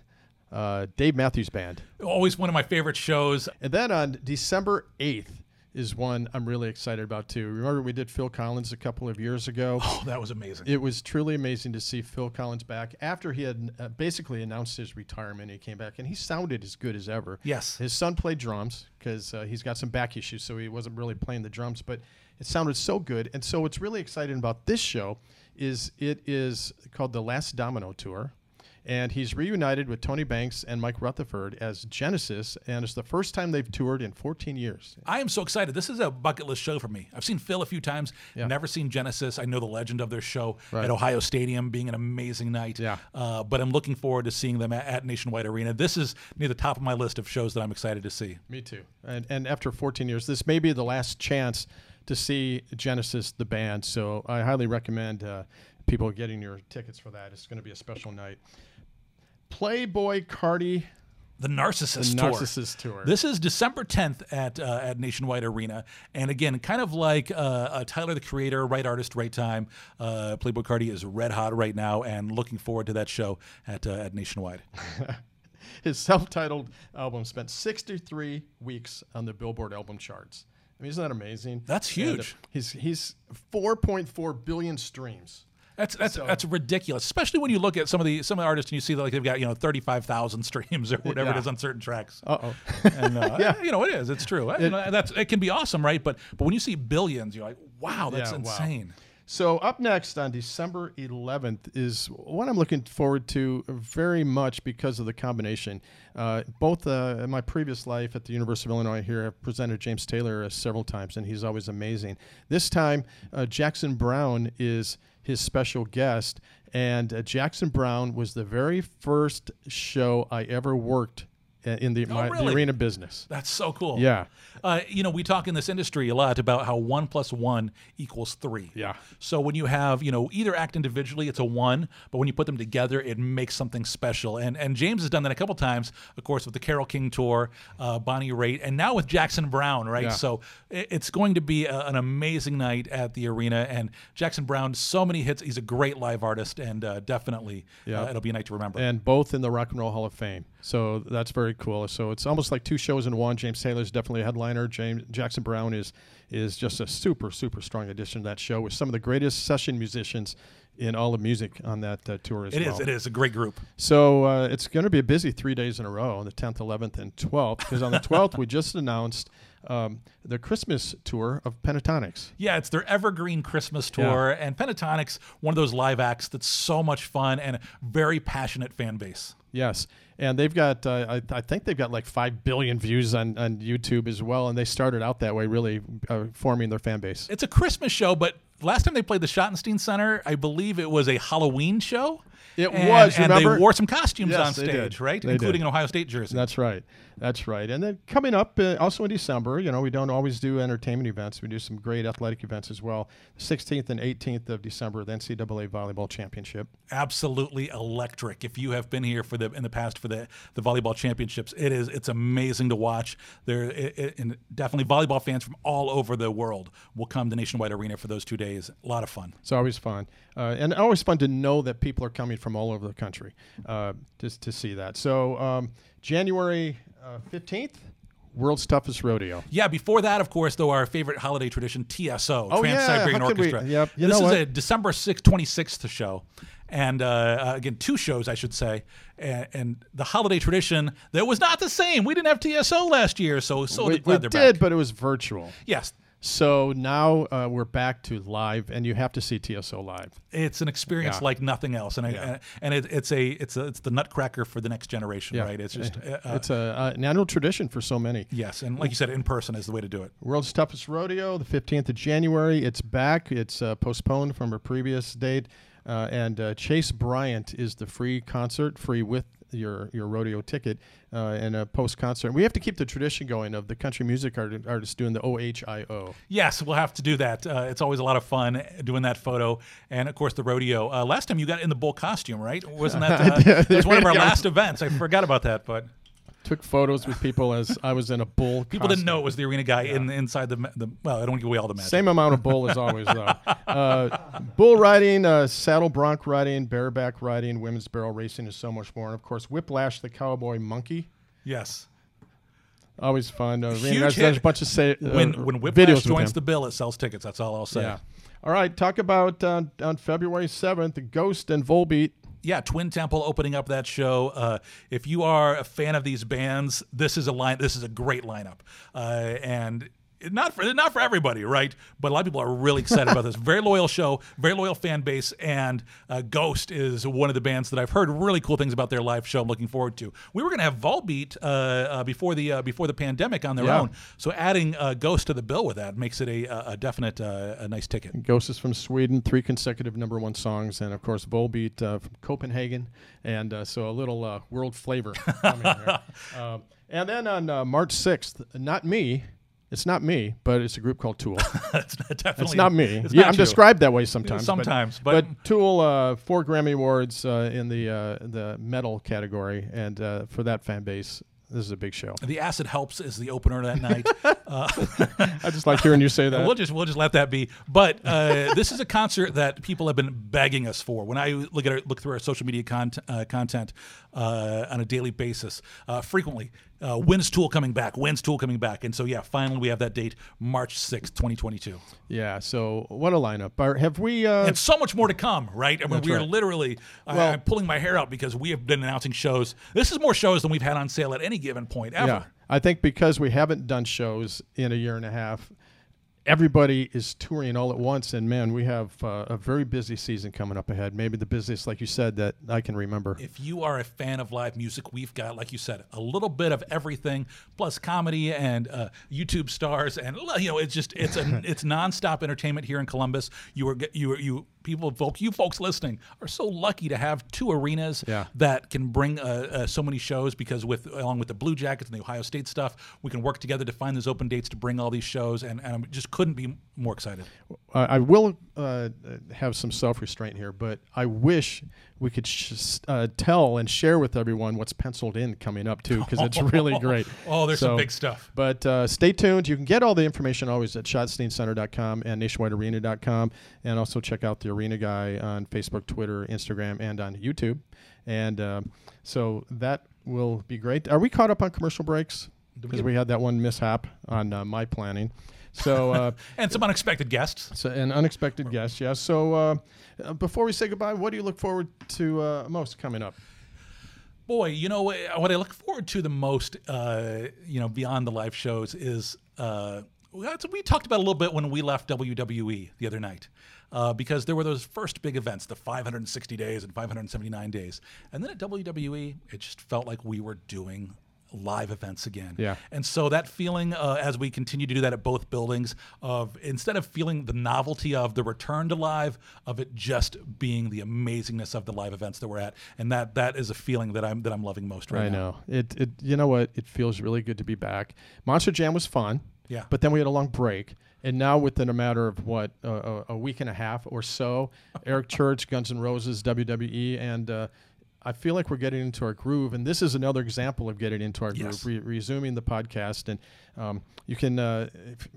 uh, Dave Matthews Band. Always one of my favorite shows. And then on December 8th is one I'm really excited about too. Remember we did Phil Collins a couple of years ago? Oh, that was amazing. It was truly amazing to see Phil Collins back after he had uh, basically announced his retirement. He came back and he sounded as good as ever. Yes. His son played drums because uh, he's got some back issues, so he wasn't really playing the drums, but it sounded so good. And so what's really exciting about this show is it is called the Last Domino Tour. And he's reunited with Tony Banks and Mike Rutherford as Genesis, and it's the first time they've toured in 14 years. I am so excited. This is a bucket list show for me. I've seen Phil a few times, Yeah. never seen Genesis. I know the legend of their show Right. at Ohio Stadium being an amazing night. Yeah. Uh, but I'm looking forward to seeing them at, at Nationwide Arena. This is near the top of my list of shows that I'm excited to see. Me too. And and after 14 years, this may be the last chance to see Genesis the band. So I highly recommend uh, people getting your tickets for that. It's going to be a special night. Playboi Carti. The Narcissist The Tour. Narcissist Tour. This is December 10th at uh, at Nationwide Arena, and again, kind of like uh, uh, Tyler the Creator, right artist, right time. Uh, Playboi Carti is red hot right now, and looking forward to that show at uh, at Nationwide. His self-titled album spent 63 weeks on the Billboard album charts. I mean, isn't that amazing? That's And, huge. he's he's 4.4 billion streams. That's that's So- that's ridiculous, especially when you look at some of the some of the artists and you see that like they've got you know thirty five thousand streams or whatever Yeah. it is on certain tracks. Uh-oh. and uh, Yeah. you know it is. It's true. You know, that's it can be awesome, right? But but when you see billions, you're like, wow, that's Yeah, wow. insane. So up next on December 11th is what I'm looking forward to very much because of the combination. Uh, both uh, in my previous life at the University of Illinois here, I've presented James Taylor uh, several times, and he's always amazing. This time, uh, Jackson Browne is his special guest, and uh, Jackson Browne was the very first show I ever worked in the, my, the arena business. That's so cool. Yeah. Uh, you know, we talk in this industry a lot about how one plus one equals three. Yeah. So when you have, you know, either act individually, it's a one, but when you put them together, it makes something special. And and James has done that a couple times, of course, with the Carole King tour, uh, Bonnie Raitt, and now with Jackson Browne, right? Yeah. So it, it's going to be a, an amazing night at the arena. And Jackson Browne, so many hits. He's a great live artist, and uh, definitely, Yeah. uh, it'll be a night to remember. and both in the Rock and Roll Hall of Fame. So that's very cool. So it's almost like two shows in one. James Taylor is definitely a headliner. James Jackson Browne is is just a super super strong addition to that show with some of the greatest session musicians in all of music on that uh, tour as well. It is. It is a great group. So uh, it's going to be a busy three days in a row on the 10th, 11th, and 12th. Because on the 12th we just announced um, the Christmas tour of Pentatonix. Yeah, it's their evergreen Christmas tour, and Pentatonix, one of those live acts that's so much fun and a very passionate fan base. Yes, and they've got uh, I, I think they've got like five billion views on, on YouTube as well, and they started out that way, really uh, forming their fan base. It's a Christmas show, but last time they played the Schottenstein Center, I believe it was a Halloween show. It And- was. and remember? they wore some costumes Yes, on stage, right? They Including did. an Ohio State jersey. That's right. That's right. And then coming up uh, also in December, you know, we don't always do entertainment events. We do some great athletic events as well. The 16th and 18th of December, the NCAA Volleyball Championship. absolutely electric. If you have been here for the in the past for the the volleyball championships, it is it's amazing to watch. There it, it- and definitely volleyball fans from all over the world will come to Nationwide Arena for those two days. A lot of fun. It's always fun, uh, and always fun to know that people are coming from all over the country uh, just to see that. So um, January fifteenth, World's Toughest Rodeo. Yeah, before that, of course, though, our favorite holiday tradition, TSO, Oh, Trans Siberian how could we- Orchestra. yep, you this know is what? a December 6th, 26th show. And uh, uh, again, two shows, I should say. And, and the holiday tradition that was not the same. We didn't have TSO last year, so so we, glad we they're did, back. but it was virtual. Yes. So now uh, we're back to live, and you have to see TSO live. It's an experience Yeah. like nothing else, and I, Yeah. and it, it's a it's a it's the nutcracker for the next generation, right? It's just uh, it's a, uh, an annual tradition for so many. yes, and like you said, in person is the way to do it. World's Toughest Rodeo, the 15th of January. It's back. It's uh, postponed from a previous date. Uh, and uh, Chase Bryant is the free concert, free with your, your rodeo ticket, uh, and a post concert. We have to keep the tradition going of the country music art- artists doing the OHIO. Yes, we'll have to do that. Uh, it's always a lot of fun doing that photo, and of course the rodeo. Uh, last time you got in the bull costume, right? Wasn't that? Uh, that was one of our last events. I forgot about that, but Took photos with people as I was in a bull. people didn't know it was the arena guy in inside the, the. Well, I don't give away all the magic. Same amount of bull as always, though. Uh, bull riding, uh, saddle bronc riding, bareback riding, women's barrel racing, is so much more. And of course, Whiplash, the cowboy monkey. Yes. Always fun. Uh, Huge there's, there's a bunch of say, uh, when when Whiplash joins the bill, it sells tickets. That's all I'll say. Yeah. All right. Talk about uh, on February 7th, Ghost and Volbeat. Yeah, Twin Temple opening up that show. Uh, if you are a fan of these bands, this is a line. This is a great lineup, uh, and not for not for everybody, right? But a lot of people are really excited about this. Very loyal show, very loyal fan base, and uh, Ghost is one of the bands that I've heard really cool things about their live show. I'm looking forward to. We were going to have Volbeat uh, uh, before the uh, before the pandemic on their Yeah. own, so adding uh, Ghost to the bill with that makes it a, a definite uh, a nice ticket. Ghost is from Sweden, three consecutive number one songs, and of course Volbeat uh, from Copenhagen, and uh, so a little uh, world flavor coming here. And then on uh, March 6th, not me. It's not me, but it's a group called Tool. It's definitely It's not me. it's yeah, not I'm you. described that way sometimes. Sometimes, but, but- Tool, uh, four Grammy awards uh, in the uh, the metal category, and uh, for that fan base, this is a big show. The acid helps is the opener that night. Uh, I just like hearing you say that. We'll just we'll just let that be. But uh, this is a concert that people have been begging us for. When I look at our, look through our social media uh, content uh, on a daily basis, uh, frequently, uh, when's Tool coming back? When's Tool coming back? And so yeah, finally we have that date, March sixth, twenty twenty two. Yeah. So what a lineup! Are, have we? Uh, And so much more to come, right? I mean, we are right. literally. I, Well- I'm pulling my hair out because we have been announcing shows. This is more shows than we've had on sale at any given point ever. Yeah, I think because we haven't done shows in a year and a half, everybody is touring all at once, and man, we have uh, a very busy season coming up ahead. Maybe the busiest, like you said, that I can remember. If you are a fan of live music, we've got, like you said, a little bit of everything, plus comedy and uh, YouTube stars, and you know, it's just it's a it's nonstop entertainment here in Columbus. You are you are, you people, folk, you folks listening are so lucky to have two arenas Yeah. that can bring uh, uh, so many shows because with along with the Blue Jackets and the Ohio State stuff, we can work together to find those open dates to bring all these shows, and, and I just couldn't be more excited. Uh, I will uh, have some self restraint here, but I wish we could sh- uh, tell and share with everyone what's penciled in coming up too, because it's really great. Oh, there's some big stuff. But uh, stay tuned. You can get all the information always at SchottensteinCenter.com and nationwidearena.com, and also check out the Arena Guy on Facebook, Twitter, Instagram, and on YouTube. And um, so that will be great. Are we caught up on commercial breaks? Because we had that one mishap on uh, my planning. So uh, and some unexpected guests. So, an unexpected guest, yes. So uh, uh, before we say goodbye, what do you look forward to uh, most coming up? Boy, you know what what I look forward to the most, uh, you know, beyond the live shows is uh, we talked about a little bit when we left WWE the other night, uh, because there were those first big events, the 560 days and 579 days, and then at WWE, it just felt like we were doing live events again. Yeah. And so that feeling, uh, as we continue to do that at both buildings, of instead of feeling the novelty of the return to live, of it just being the amazingness of the live events that we're at, and that that is a feeling that I'm that I'm loving most right I now. I know it. It you know what? It feels really good to be back. Monster Jam was fun. Yeah. But then we had a long break, and now within a matter of what uh, a, week and a half or so, Eric Church, Guns N' Roses, WWE, and. Uh, I feel like we're getting into our groove, and this is another example of getting into our Yes. groove. Re- resuming the podcast, and um, you can uh,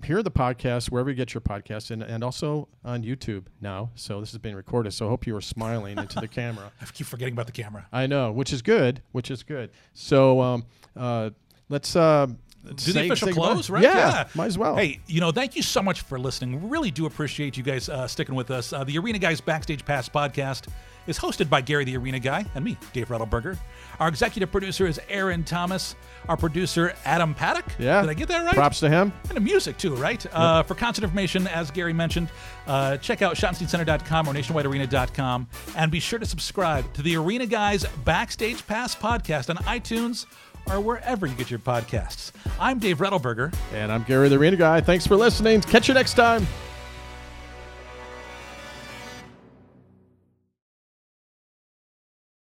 hear the podcast wherever you get your podcast, and, and also on YouTube now. So this is being recorded. So I hope you are smiling into the camera. I keep forgetting about the camera. I know, which is good, which is good. So um, uh, let's uh, do the official close, right? Yeah, might as well. Hey, you know, thank you so much for listening. We really do appreciate you guys uh, sticking with us. Uh, the Arena Guys Backstage Pass podcast is hosted by Gary the Arena Guy and me, Dave Redelberger. Our executive producer is Aaron Thomas. Our producer, Adam Paddock. Yeah. Did I get that right? Props to him. And the music, too, right? Uh, for concert information, as Gary mentioned, uh, check out SchottensteinCenter.com or nationwidearena.com. And be sure to subscribe to the Arena Guys Backstage Pass podcast on iTunes or wherever you get your podcasts. I'm Dave Redelberger. And I'm Gary the Arena Guy. Thanks for listening. Catch you next time.